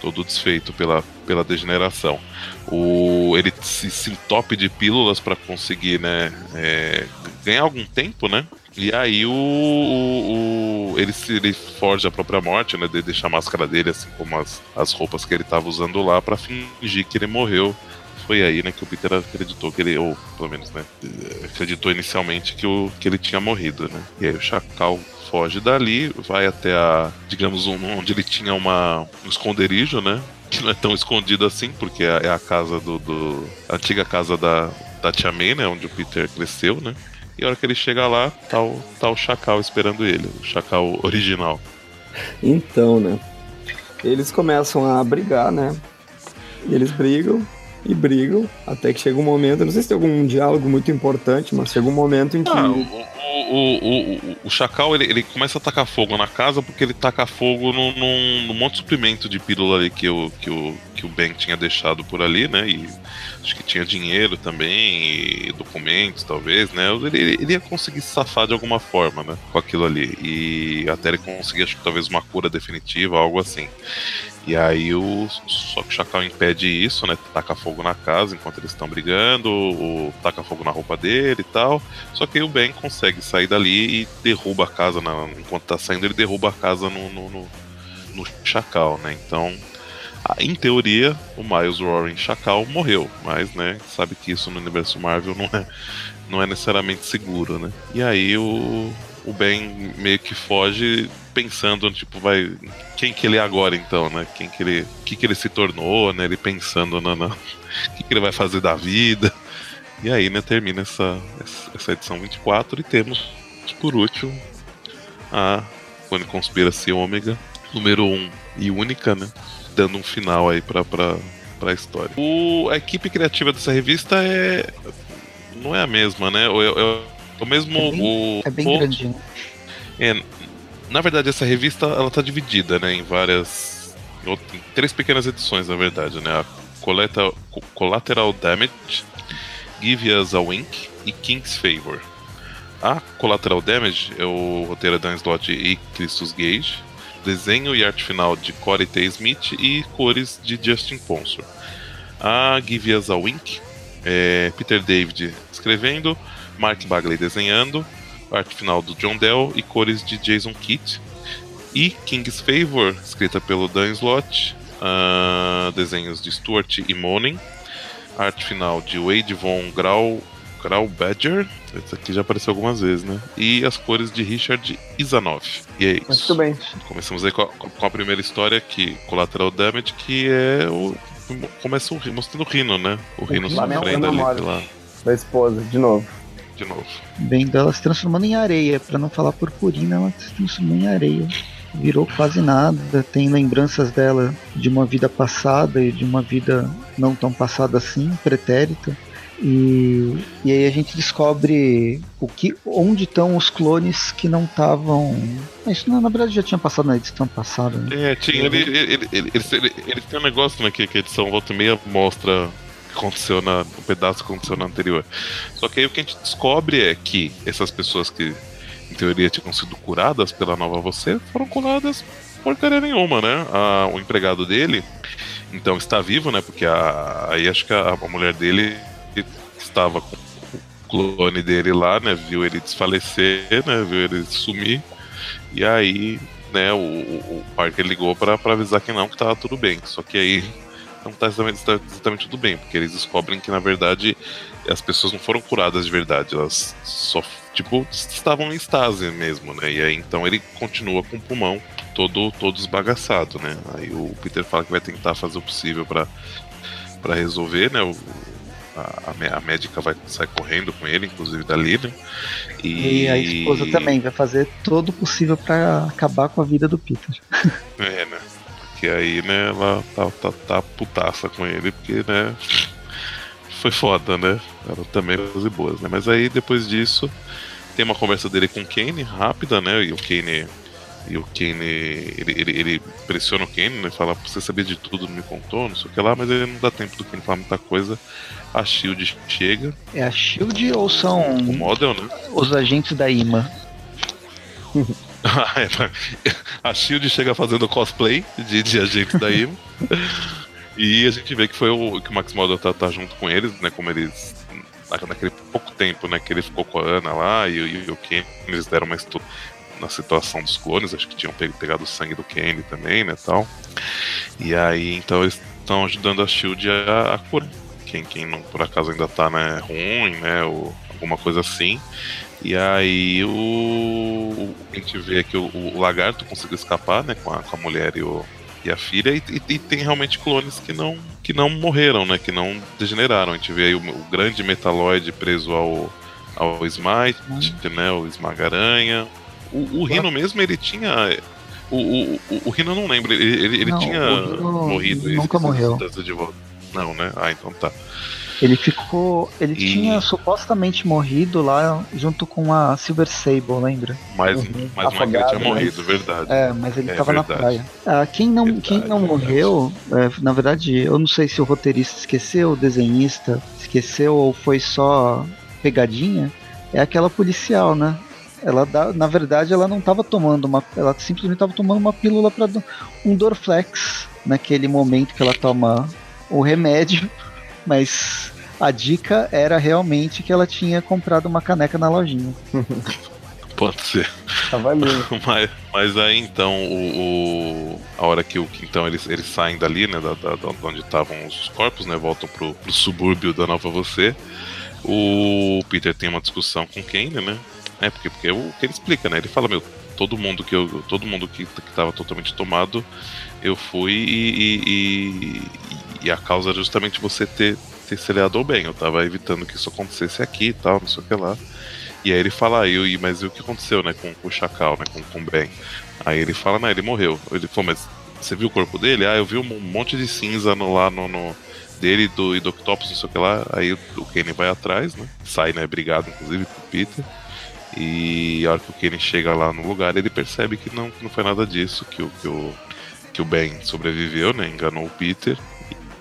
Todo desfeito pela, pela degeneração. O, ele se, se entope de pílulas para conseguir, né? É, ganhar algum tempo, né? E aí o, o, o, ele, ele forja a própria morte, né? De deixar a máscara dele, assim como as, as roupas que ele tava usando lá, para fingir que ele morreu foi aí, né, que o Peter acreditou que ele, ou pelo menos, né, acreditou inicialmente que, o, que ele tinha morrido, né. E aí o Chacal foge dali, vai até a, digamos, um, onde ele tinha uma, um esconderijo, né, que não é tão escondido assim, porque é, é a casa do, do a antiga casa da, da Tia May, né, onde o Peter cresceu, né. E a hora que ele chega lá, tá o, tá o Chacal esperando ele, o Chacal original. Então, né, eles começam a brigar, né, e eles brigam, e brigam, até que chega um momento, não sei se tem algum diálogo muito importante, mas chega um momento em que. Ah, o, o, o, Chacal ele, ele começa a tacar fogo na casa porque ele taca fogo no, no, no monte de suprimento de pílula ali que o, que, o, que o Ben tinha deixado por ali, né? E acho que tinha dinheiro também, e documentos, talvez, né? Ele, ele ia conseguir safar de alguma forma, né? Com aquilo ali. E até ele conseguir, acho que talvez uma cura definitiva, algo assim. E aí o. Só que o Chacal impede isso, né? Taca fogo na casa enquanto eles estão brigando, o, taca fogo na roupa dele e tal. Só que aí o Ben consegue sair dali e derruba a casa. Na, enquanto tá saindo, ele derruba a casa no, no, no, no Chacal, né? Então. Em teoria, o Miles Warren Chacal morreu, mas, né, sabe que isso no universo Marvel não é, não é necessariamente seguro, né? E aí o, o Ben meio que foge pensando, tipo, vai. Quem que ele é agora então, né? Quem que ele. O que, que ele se tornou, né? Ele pensando na. O que, que ele vai fazer da vida. E aí, né, termina essa, essa edição 24 e temos, por último, a Cone Conspiracy Ômega, número 1 e única, né? Dando um final aí pra, pra, pra história. O, a equipe criativa dessa revista é. Não é a mesma, né? É, é, o mesmo. É bem, o, é bem o, grandinho. É, na verdade, essa revista ela tá dividida, né, em várias, em três pequenas edições, na verdade, né, a Collateral, Collateral Damage, Give Us a Wink e King's Favor. A Collateral Damage é o roteiro Dan Slott e Christus Gage, desenho e arte final de Corey T. Smith e cores de Justin Ponsor. A Give Us a Wink é Peter David escrevendo, Mark Bagley desenhando, arte final do John Dell e cores de Jason Kidd. E King's Favor, escrita pelo Dan Slott, uh, desenhos de Stuart e Monin, arte final de Wade Von Grau, Grau Badger, esse aqui já apareceu algumas vezes, né? E as cores de Richard Isanov. E é isso. Muito bem. Começamos aí com a, com a primeira história, que Collateral Damage, que é o. Começa o, mostrando o Rino, né? O Rino sofrendo ali pela. Da esposa, de novo de novo. Bem dela se transformando em areia, para não falar purpurina, ela se transformou em areia. Virou quase nada, tem lembranças dela de uma vida passada e de uma vida não tão passada assim, pretérita. E, e aí a gente descobre o que, onde estão os clones que não estavam. Isso na verdade já tinha passado na edição passada. Né? É, tinha. Ele, ele, ele, ele, ele, ele tem um negócio né, que, que a edição volta e meia mostra aconteceu na, um pedaço que aconteceu na anterior. Só que aí o que a gente descobre é que essas pessoas que em teoria tinham sido curadas pela nova você foram curadas porcaria nenhuma, né? A, o empregado dele, então está vivo, né? Porque a, aí acho que a, a mulher dele estava com o clone dele lá, né? Viu ele desfalecer, né? Viu ele sumir. E aí, né, o, o Parker ligou para avisar que não, que tava tudo bem. Só que aí não tá exatamente, tá exatamente tudo bem, porque eles descobrem que na verdade as pessoas não foram curadas de verdade, elas só tipo estavam em estase mesmo, né? E aí então ele continua com o pulmão todo todo esbagaçado, né? Aí o Peter fala que vai tentar fazer o possível para para resolver, né? O, a, a, médica vai sair correndo com ele, inclusive dali, né? E... e a esposa também vai fazer todo o possível para acabar com a vida do Peter. É, né? Porque aí, né, ela tá, tá, tá putaça com ele, porque, né, foi foda, né? Ela também coisas boas, né? Mas aí, depois disso, tem uma conversa dele com o Kane, rápida, né? E o Kane e o Kane, ele, ele, ele, pressiona o Kane, né? Fala, você sabia de tudo, não me contou, não sei o que lá, mas ele não dá tempo do Kane falar muita coisa. A Shield chega. É a Shield ou são o Model, né? os agentes da IMA? A Shield chega fazendo cosplay de, de agente da IMA. e a gente vê que foi o que o Max Model tá, tá junto com eles, né? Como eles naquele pouco tempo, né, que ele ficou com a Ana lá e, e, e o Ken, eles deram uma na situação dos clones, acho que tinham pegado o sangue do Kenny também, né, tal. E aí, então eles estão ajudando a SHIELD a, a curar quem, quem não por acaso ainda tá, né, ruim, né, ou alguma coisa assim. E aí o, a gente vê que o, o, lagarto conseguiu escapar, né, com a, com a mulher e, o, e a filha, e, e, e, tem realmente clones que não, que não morreram, né, que não degeneraram. A gente vê aí o, o grande metaloide preso ao, ao Smite, uhum. né, o Esmagaranha, o, o Rino mesmo, ele tinha. O, o, o, o Rino eu não lembro, ele, ele, ele não, tinha morrido. Nunca morreu. De volta. Não, né? Ah, então tá. Ele ficou. Ele e... tinha supostamente morrido lá junto com a Silver Sable, lembra? Mas, uhum. mas Afogado, é que ele tinha morrido, mas... verdade. É, mas ele é, tava verdade. na praia. Ah, quem não, verdade, quem não morreu, é, na verdade, eu não sei se o roteirista esqueceu, o desenhista esqueceu ou foi só pegadinha, é aquela policial, né? Ela dá, na verdade, ela não estava tomando uma, ela simplesmente estava tomando uma pílula para um Dorflex naquele momento que ela toma o remédio, mas a dica era realmente que ela tinha comprado uma caneca na lojinha. Pode ser. Tá valendo. mas, mas aí então o, o, a hora que o então eles, eles saem dali, né, da, da, da onde estavam os corpos, né, voltam pro, pro subúrbio da Nova Você. O Peter tem uma discussão com Kane, né? É, porque, porque é o que ele explica, né? Ele fala, meu, todo mundo que eu. Todo mundo que, que tava totalmente tomado, eu fui e, e, e, a causa era justamente você ter se aliado bem. Eu tava evitando que isso acontecesse aqui e tal, não sei o que lá. E aí ele fala, eu, mas e o que aconteceu, né, com, com o Chacal, né, com, com o Ben? Aí ele fala, não, ele morreu. Ele falou, mas você viu o corpo dele? Ah, eu vi um monte de cinza no, lá no, no dele do, e do Octopus, não sei o que lá. Aí o Kenny vai atrás, né? Sai, né? Brigado, inclusive, com o Peter. E a hora que o Kenny chega lá no lugar, ele percebe que não, não foi nada disso, que o, que o, que o Ben sobreviveu, né? Enganou o Peter.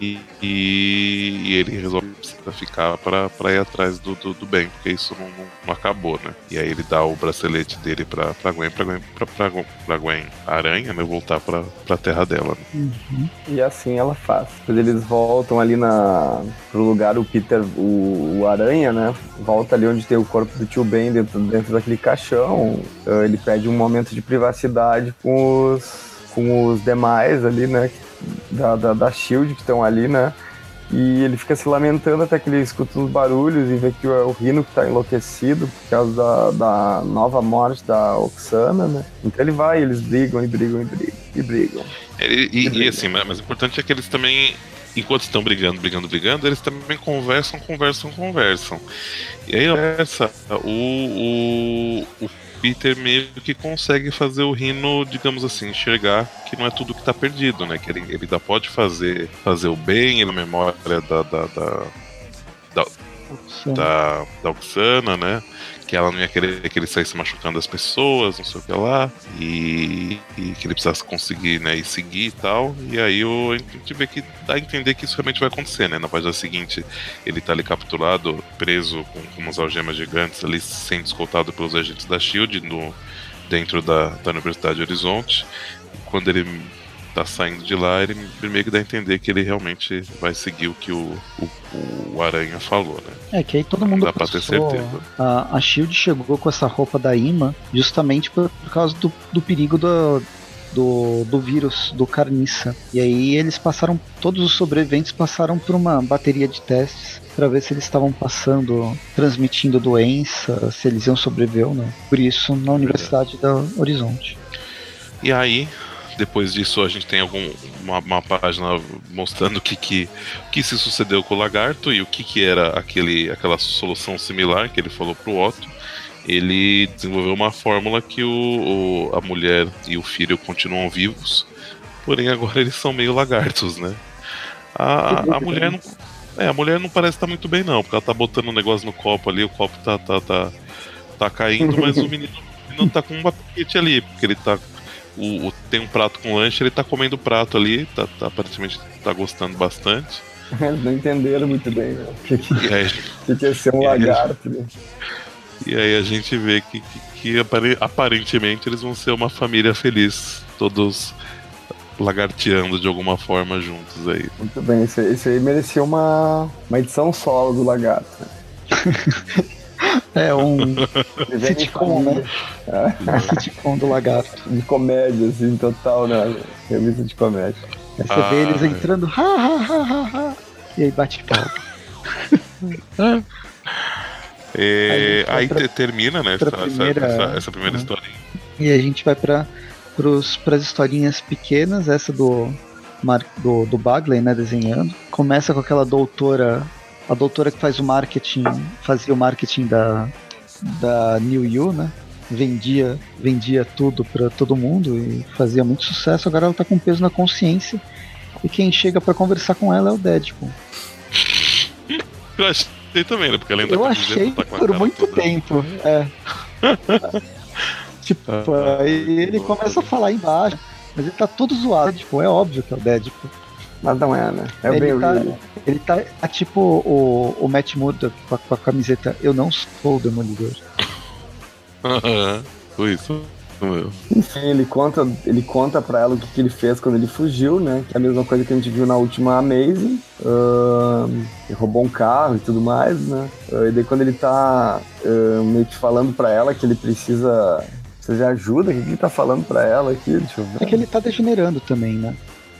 E, e, ele resolve ficar para ir atrás do, do, do, Ben, porque isso não, não, não, acabou, né? E aí ele dá o bracelete dele pra, pra Gwen, pra Gwen, pra, pra, pra Gwen Aranha, né? Voltar pra, pra terra dela. Né? Uhum. E assim ela faz. Quando eles voltam ali na, pro lugar, o Peter, o, o Aranha, né? Volta ali onde tem o corpo do tio Ben dentro, dentro daquele caixão. Ele pede um momento de privacidade com os, com os demais ali, né? Da, da, da Shield que estão ali, né? E ele fica se lamentando até que ele escuta uns barulhos e vê que é o Rino que tá enlouquecido por causa da, da nova morte da Oxana, né? Então ele vai, eles brigam e brigam e brigam e brigam. E, e, brigam. e assim, mas o importante é que eles também, enquanto estão brigando, brigando, brigando, eles também conversam, conversam, conversam. E aí essa, o, o, o Peter meio que consegue fazer o Rino, digamos assim, enxergar que não é tudo que tá perdido, né? Que ele, ele ainda pode fazer, fazer o bem, ele memória da, da, da, da, da, da Oxana, né? que ela não ia querer que ele saísse machucando as pessoas, não sei o que lá, e, e que ele precisasse conseguir, né, e seguir e tal. E aí o, a gente vê que dá a entender que isso realmente vai acontecer, né? Na página seguinte, ele tá ali capturado, preso com, com umas algemas gigantes ali, sendo escoltado pelos agentes da SHIELD no, dentro da, da Universidade Horizonte. quando ele tá saindo de lá, ele meio que dá a entender que ele realmente vai seguir o que o, o, o Aranha falou, né? É, que aí todo mundo dá pra ter certeza. A, a Shield chegou com essa roupa da Ima justamente por, por causa do, do perigo do, do, do vírus, do carniça. E aí eles passaram, todos os sobreviventes passaram por uma bateria de testes para ver se eles estavam passando, transmitindo doença, se eles iam sobreviver ou não. Por isso, na Universidade da Horizonte. E aí, depois disso a gente tem algum, uma, uma página mostrando o que, que, o que se sucedeu com o lagarto e o que, que era aquele, aquela solução similar que ele falou pro Otto. Ele desenvolveu uma fórmula que o, o a mulher e o filho continuam vivos Porém, agora eles são meio lagartos, né? A, a mulher não. É, a mulher não parece estar muito bem, não, porque ela tá botando um negócio no copo ali, o copo tá, tá, tá, tá caindo, mas o menino, o menino tá com um apetite ali, porque ele tá. O, o, tem um prato com lanche, ele tá comendo o prato ali, tá, tá, aparentemente tá gostando bastante. Eles não entenderam muito bem, né? O que, que, que, que é ser um lagarto, né? E aí a gente vê que, que, que, aparentemente eles vão ser uma família feliz, todos lagarteando de alguma forma juntos aí. Muito bem, esse, esse aí merecia uma, uma edição solo do lagarto. É um sitcom, né? É. Sitcom do lagarto. De comédia, assim, total, né? Revista de comédia. Aí você ah, vê eles entrando, ha, ha, ha, ha, ha, e aí bate palma. É, aí, aí termina, né? Essa primeira, essa, essa, primeira uhum. historinha. E a gente vai para as historinhas pequenas, essa do, do, do Bagley, né, desenhando. Começa com aquela doutora, a doutora que faz o marketing, fazia o marketing da, da New You, né? Vendia, vendia tudo para todo mundo e fazia muito sucesso. Agora ela tá com peso na consciência e quem chega para conversar com ela é o Deadpool. Eu achei também, né? Porque além da Eu achei tá por muito toda... tempo. É. tipo, aí ele começa a falar embaixo, mas ele tá todo zoado. Tipo, é óbvio que é o Deadpool. Mas não é, né? É o ele tá, ele tá, tá, tipo o, o Matt Murdock com a, com a camiseta Eu não sou o Demolidor. Aham, foi isso. Enfim, ele conta, ele conta pra ela o que, que, ele fez quando ele fugiu, né? Que é a mesma coisa que a gente viu na última Amazing. Uh, ele roubou um carro e tudo mais, né? Uh, e daí quando ele tá uh, meio que falando pra ela que ele precisa, precisa de ajuda, o que, que ele tá falando pra ela aqui? Deixa eu ver. É que ele tá degenerando também, né?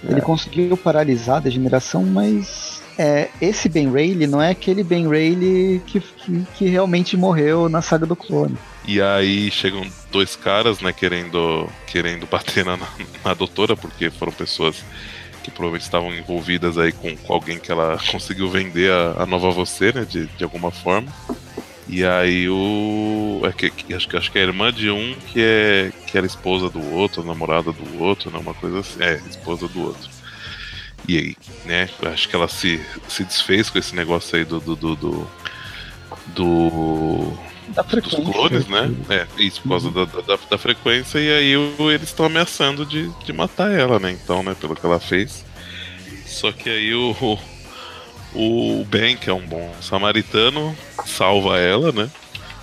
É. Ele conseguiu paralisar a degeneração, mas é, esse Ben Rayleigh não é aquele Ben Rayleigh que, que, que, realmente morreu na saga do clone. E aí chegam dois caras, né, querendo, querendo bater na, na doutora, porque foram pessoas que provavelmente estavam envolvidas aí com, com alguém que ela conseguiu vender a, a nova você, né, de, de alguma forma. E aí o. É que, que, acho, que, acho que é a irmã de um que é que era esposa do outro, namorada do outro, né? Uma coisa assim. É, esposa do outro. E aí, né? Acho que ela se, se desfez com esse negócio aí do. do, do, do, do dos clones, né? É, isso por causa uhum. da, da, da, frequência, e aí eles estão ameaçando de, de matar ela, né? Então, né, pelo que ela fez. Só que aí o, o Ben, que é um bom samaritano, salva ela, né?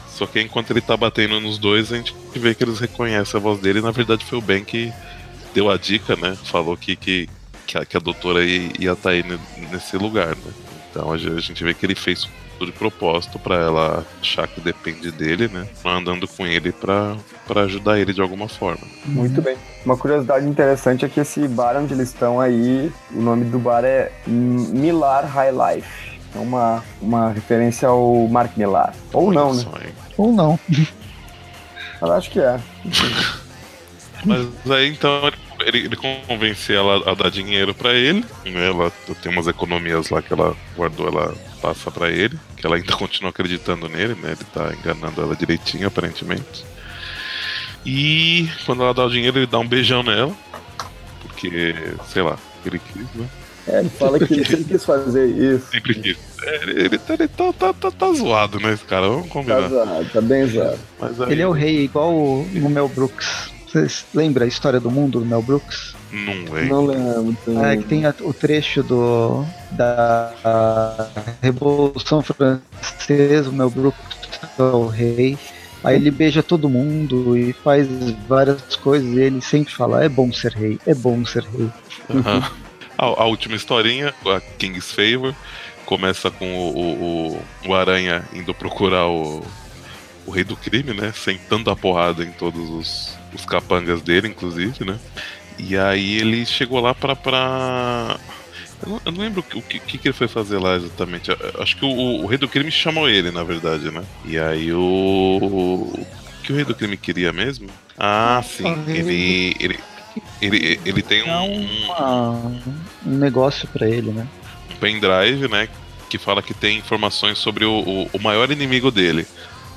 Só que enquanto ele tá batendo nos dois, a gente vê que eles reconhecem a voz dele, e na verdade foi o Ben que deu a dica, né? Falou que, que que a, que a doutora ia estar tá aí nesse lugar, né? Então a gente vê que ele fez de propósito para ela achar que depende dele, né? Andando com ele para ajudar ele de alguma forma. Muito bem. Uma curiosidade interessante é que esse bar onde eles estão aí, o nome do bar é Millar High Life. É uma, uma referência ao Mark Millar. Ou não, né? Ou não. Eu acho que é. Mas aí então ele, ele convence ela a dar dinheiro para ele. Né? Ela tem umas economias lá que ela guardou, ela passa para ele, que ela ainda continua acreditando nele, né? Ele tá enganando ela direitinho, aparentemente. E quando ela dá o dinheiro, ele dá um beijão nela. Porque, sei lá, ele quis, né? É, ele fala que ele sempre quis fazer isso. Sempre quis. É, ele, ele, ele tá, tá, tá, tá, zoado, né, esse cara? Vamos combinar. Tá zoado, tá bem zoado. Aí... Ele é o rei, igual o, o Mel Brooks. Vocês lembram a história do mundo do Mel Brooks? Não lembro. Não lembro. É que tem o trecho do da Revolução Francesa, o Mel Brooks é o rei. Aí ele beija todo mundo e faz várias coisas e ele sempre fala: é bom ser rei, é bom ser rei. Uhum. a, a, última historinha, a King's Favor, começa com o, o, o Aranha indo procurar o, o rei do crime, né? Sentando a porrada em todos os, os capangas dele, inclusive, né? E aí ele chegou lá pra. pra... Eu, não, eu não lembro o que, que, que, ele foi fazer lá exatamente. Acho que o, o, rei do crime chamou ele, na verdade, né? E aí o. O que o rei do crime queria mesmo? Ah, sim. Ele. Ele, ele, ele tem um. um negócio para ele, né? Um pendrive, né? Que fala que tem informações sobre o, o, o maior inimigo dele.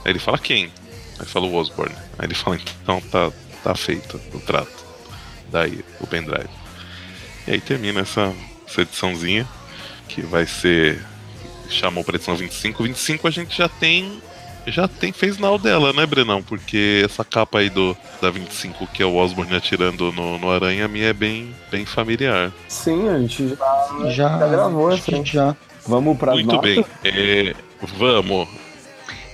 Aí ele fala quem? Aí fala o Osborne. Aí ele fala, então tá, tá feito o trato. Daí, o pendrive. E aí termina essa, essa ediçãozinha, que vai ser. Chamou para edição 25. 25 a gente já tem já tem fez now dela, né, Brenão? Porque essa capa aí do da 25, que é o Osborne atirando no, no aranha, a minha é bem, bem familiar. Sim, a gente já, já, já gravou assim. Já. Vamos pra Muito notas? bem. É, vamos.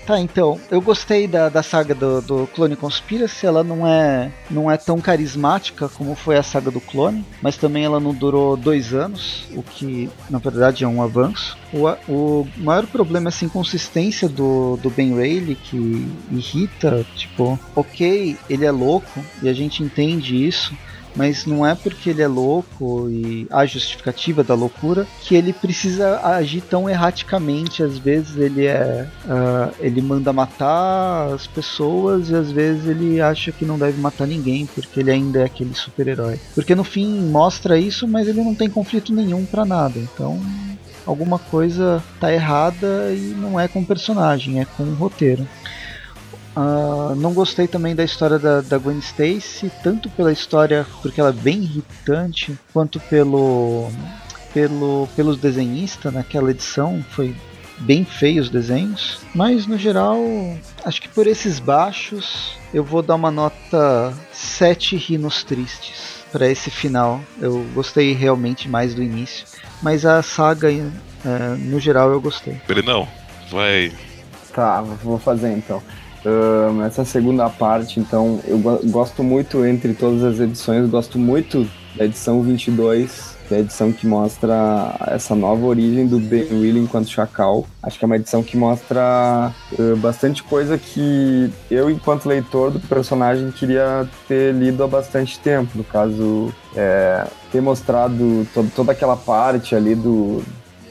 Tá, então, eu gostei da, da saga do, do Clone Conspiracy, ela não é, não é tão carismática como foi a saga do Clone, mas também ela não durou dois anos, o que na verdade é um avanço. O, o maior problema é essa inconsistência do, do Ben Rayleigh que irrita, tipo, ok, ele é louco e a gente entende isso, mas não é porque ele é louco e a justificativa da loucura que ele precisa agir tão erraticamente. Às vezes ele é, uh, ele manda matar as pessoas e às vezes ele acha que não deve matar ninguém porque ele ainda é aquele super-herói. Porque no fim mostra isso, mas ele não tem conflito nenhum para nada. Então alguma coisa tá errada e não é com o personagem, é com o roteiro. Uh, não gostei também da história da, da Gwen Stacy, tanto pela história, porque ela é bem irritante, quanto pelo, pelo pelos desenhistas naquela edição. Foi bem feio os desenhos, mas no geral, acho que por esses baixos eu vou dar uma nota 7 rinos tristes para esse final. Eu gostei realmente mais do início, mas a saga uh, no geral eu gostei. Não, vai. Tá, vou fazer então. Uh, essa segunda parte, então, eu go gosto muito, entre todas as edições, gosto muito da edição 22, que é a edição que mostra essa nova origem do Ben William enquanto Chacal. Acho que é uma edição que mostra uh, bastante coisa que eu, enquanto leitor do personagem, queria ter lido há bastante tempo. No caso, é, ter mostrado to toda aquela parte ali do,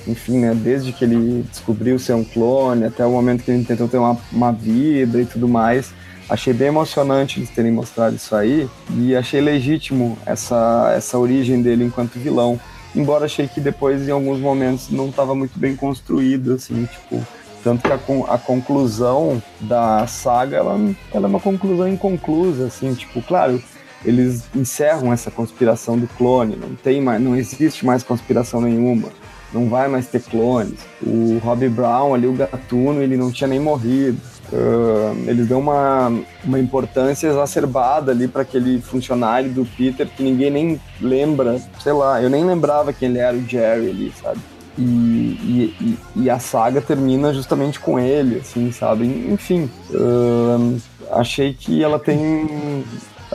enfim, né, desde que ele descobriu ser um clone até o momento que ele tentou ter uma, uma vida e tudo mais. Achei bem emocionante eles terem mostrado isso aí e achei legítimo essa, essa origem dele enquanto vilão. Embora achei que depois, em alguns momentos, não estava muito bem construído, assim, tipo, tanto que a, a conclusão da saga, ela, ela é uma conclusão inconclusa, assim, tipo, claro, eles encerram essa conspiração do clone, não tem mais, não existe mais conspiração nenhuma não vai mais ter clones. O Robbie Brown ali, o gatuno, ele não tinha nem morrido. Uh, eles dão uma, uma importância exacerbada ali para aquele funcionário do Peter que ninguém nem lembra, sei lá, eu nem lembrava quem ele era, o Jerry ali, sabe? E, e, e, a saga termina justamente com ele, assim, sabe? Enfim, uh, achei que ela tem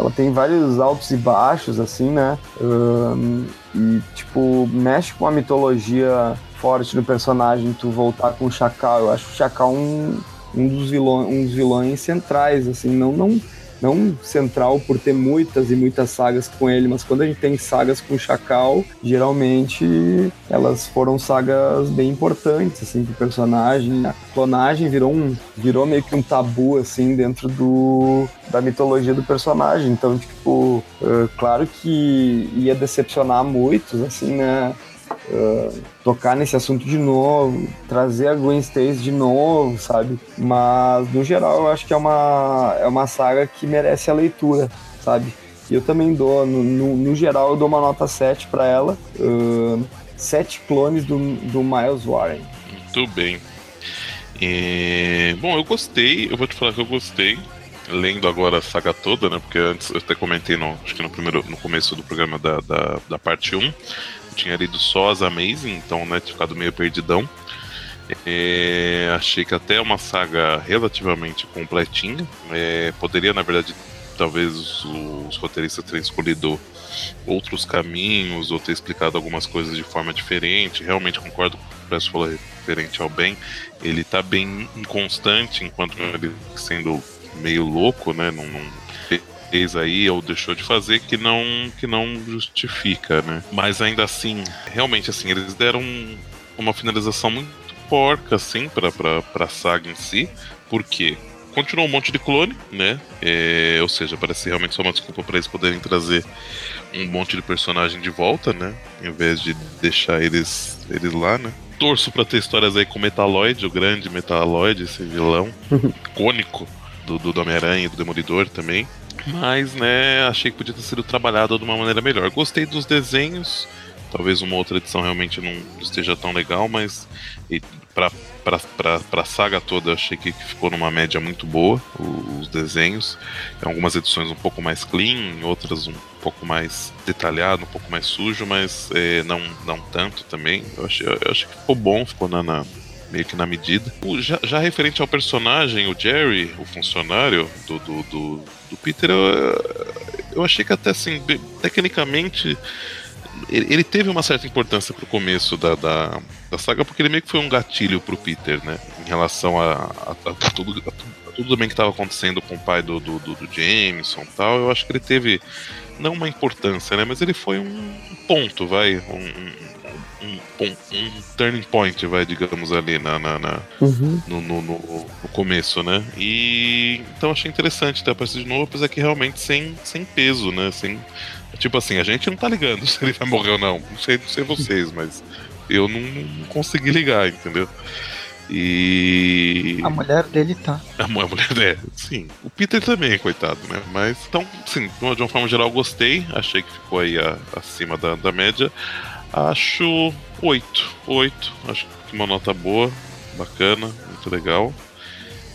ela tem vários altos e baixos, assim, né? Um, e, tipo, mexe com a mitologia forte do personagem, tu voltar com o Chacal. Eu acho o Chacal um, um, dos, vilões, um dos vilões centrais, assim, não, não não central por ter muitas e muitas sagas com ele, mas quando a gente tem sagas com o Chacal, geralmente elas foram sagas bem importantes, assim, pro personagem. A clonagem virou um, virou meio que um tabu, assim, dentro do, da mitologia do personagem. Então, tipo, uh, claro que ia decepcionar muitos, assim, né? Uh, tocar nesse assunto de novo, trazer a Gwen Stacy de novo, sabe? Mas no geral eu acho que é uma, é uma saga que merece a leitura, sabe? E eu também dou, no, no, no, geral, eu dou uma nota 7 para ela. Uh, sete clones do, do Miles Warren. Muito bem. bom, eu gostei, eu vou te falar que eu gostei. Lendo agora a saga toda, né? Porque antes eu até comentei no, acho que no primeiro no começo do programa da, da, da parte 1 tinha lido só as Amazing, então, né, tinha ficado meio perdidão. É, achei que até é uma saga relativamente completinha. É, poderia, na verdade, talvez os, roteiristas terem escolhido outros caminhos ou ter explicado algumas coisas de forma diferente. Realmente concordo com o que o Presto falou referente ao bem. Ele tá bem inconstante enquanto ele sendo meio louco, né? Não, não, fez aí ou deixou de fazer que não que não justifica, né? Mas ainda assim, realmente assim, eles deram uma finalização muito porca assim para para saga em si, porque continuou um monte de clone, né? É, ou seja, parece realmente só uma desculpa para eles poderem trazer um monte de personagem de volta, né? Em vez de deixar eles eles lá, né? Torço para ter histórias aí com Metaloid, o grande Metaloid, esse vilão icônico do, do Homem-Aranha e do Demolidor também. Mas, né, achei que podia ter sido trabalhado de uma maneira melhor. Gostei dos desenhos, Talvez uma outra edição realmente não esteja tão legal, mas para a saga toda, achei que ficou numa média muito boa os desenhos. Em algumas edições um pouco mais clean, outras um pouco mais detalhado, um pouco mais sujo, mas é, não, não tanto também. Eu achei, eu achei que ficou bom, ficou na, na meio que na medida. O, já, já, referente ao personagem, o Jerry, o funcionário do, do, do, do Peter, eu, eu achei que até assim, tecnicamente ele, teve uma certa importância pro começo da, da, da, saga, porque ele meio que foi um gatilho pro Peter, né? Em relação a, a, a tudo, a tudo também que estava acontecendo com o pai do, do, do, Jameson e tal. Eu acho que ele teve, não uma importância, né? Mas ele foi um ponto, vai. Um, um, um, um turning point, vai, digamos, ali na, na, na uhum. no, no, no, no, começo, né? E então achei interessante ter aparecido de novo, apesar que realmente sem, sem peso, né? Sem, Tipo assim, a gente não tá ligando se ele vai morrer ou não. Não sei, não sei vocês, mas eu não, não consegui ligar, entendeu? E. A mulher dele tá. A mulher dele, sim. O Peter também, coitado, né? Mas, então, sim, de uma forma geral, gostei. Achei que ficou aí a, acima da, da média. Acho 8. 8. Acho que uma nota boa, bacana, muito legal.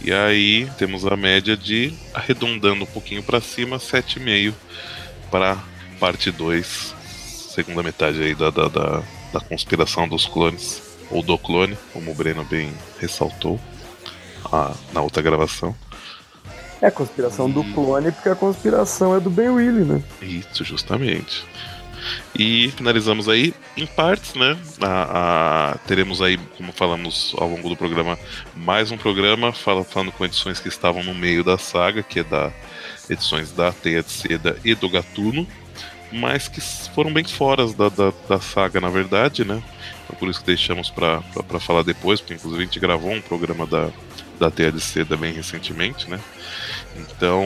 E aí temos a média de, arredondando um pouquinho para cima, 7,5 para parte 2, segunda metade aí da, da, da, da, conspiração dos clones, ou do clone, como o Breno bem ressaltou a, na outra gravação. É a conspiração e... do clone, porque a conspiração é do Ben Willy, né? Isso, justamente. E finalizamos aí em partes, né? A, a, teremos aí, como falamos ao longo do programa, mais um programa fala, falando com edições que estavam no meio da saga, que é da edições da Teia de Seda e do Gatuno mas que foram bem fora da, da, da, saga, na verdade, né? Então, por isso que deixamos para falar depois, porque inclusive a gente gravou um programa da, da Teia de Seda bem recentemente, né? Então,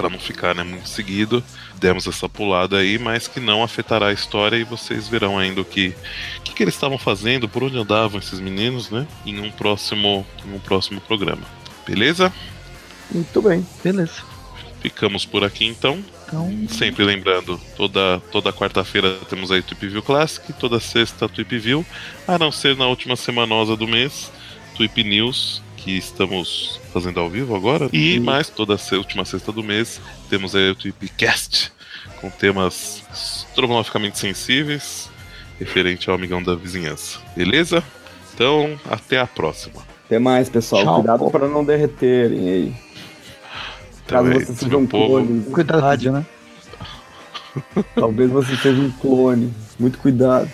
para não ficar né, muito seguido, demos essa pulada aí, mas que não afetará a história e vocês verão ainda o que, que, que eles estavam fazendo, por onde andavam esses meninos, né? Em um próximo, em um próximo programa. Beleza? Muito bem, beleza. Ficamos por aqui então. Então... Sempre lembrando, toda, toda quarta-feira temos aí Tweep View Classic, toda sexta Tweep View, a não ser na última semanosa do mês, Tweep News, que estamos fazendo ao vivo agora. E mais, toda a última sexta do mês, temos aí o Tweepcast, com temas estrogonoficamente sensíveis, referente ao amigão da vizinhança. Beleza? Então, até a próxima. Até mais, pessoal. Tchau, Cuidado para não derreterem aí. Caso você seja um clone. Cuidado, né? Talvez você seja um clone. Muito cuidado.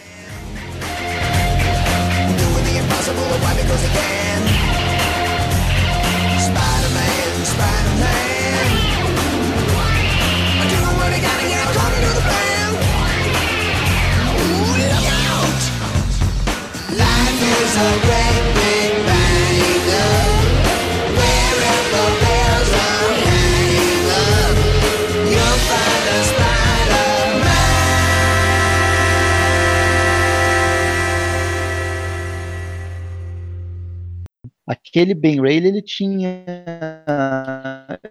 Aquele Ben Ray ele tinha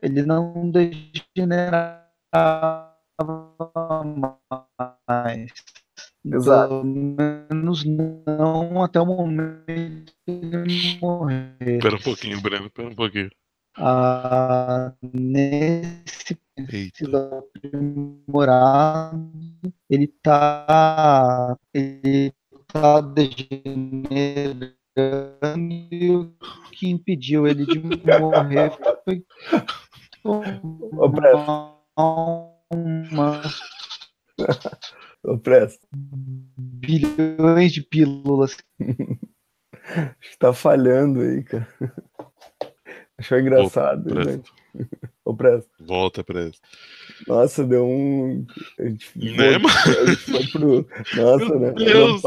ele não degenerava mais Exato. Pelo menos não até o momento que ele morrer. Espera um pouquinho, Breno, espera um pouquinho. Ah, nesse aprimorado, ele tá. Ele tá degenerando e o que impediu ele de morrer foi tomar uma bilhões de pílulas. Acho que tá falhando aí, cara. Achou engraçado. Ô, né? Ô, Presto. Volta, Presto. Nossa, deu um. A gente, né, gente foi pro. Nossa, Meu né? Deus.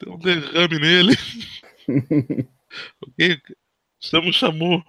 Deu um derrame nele. ok? Estamos chamou.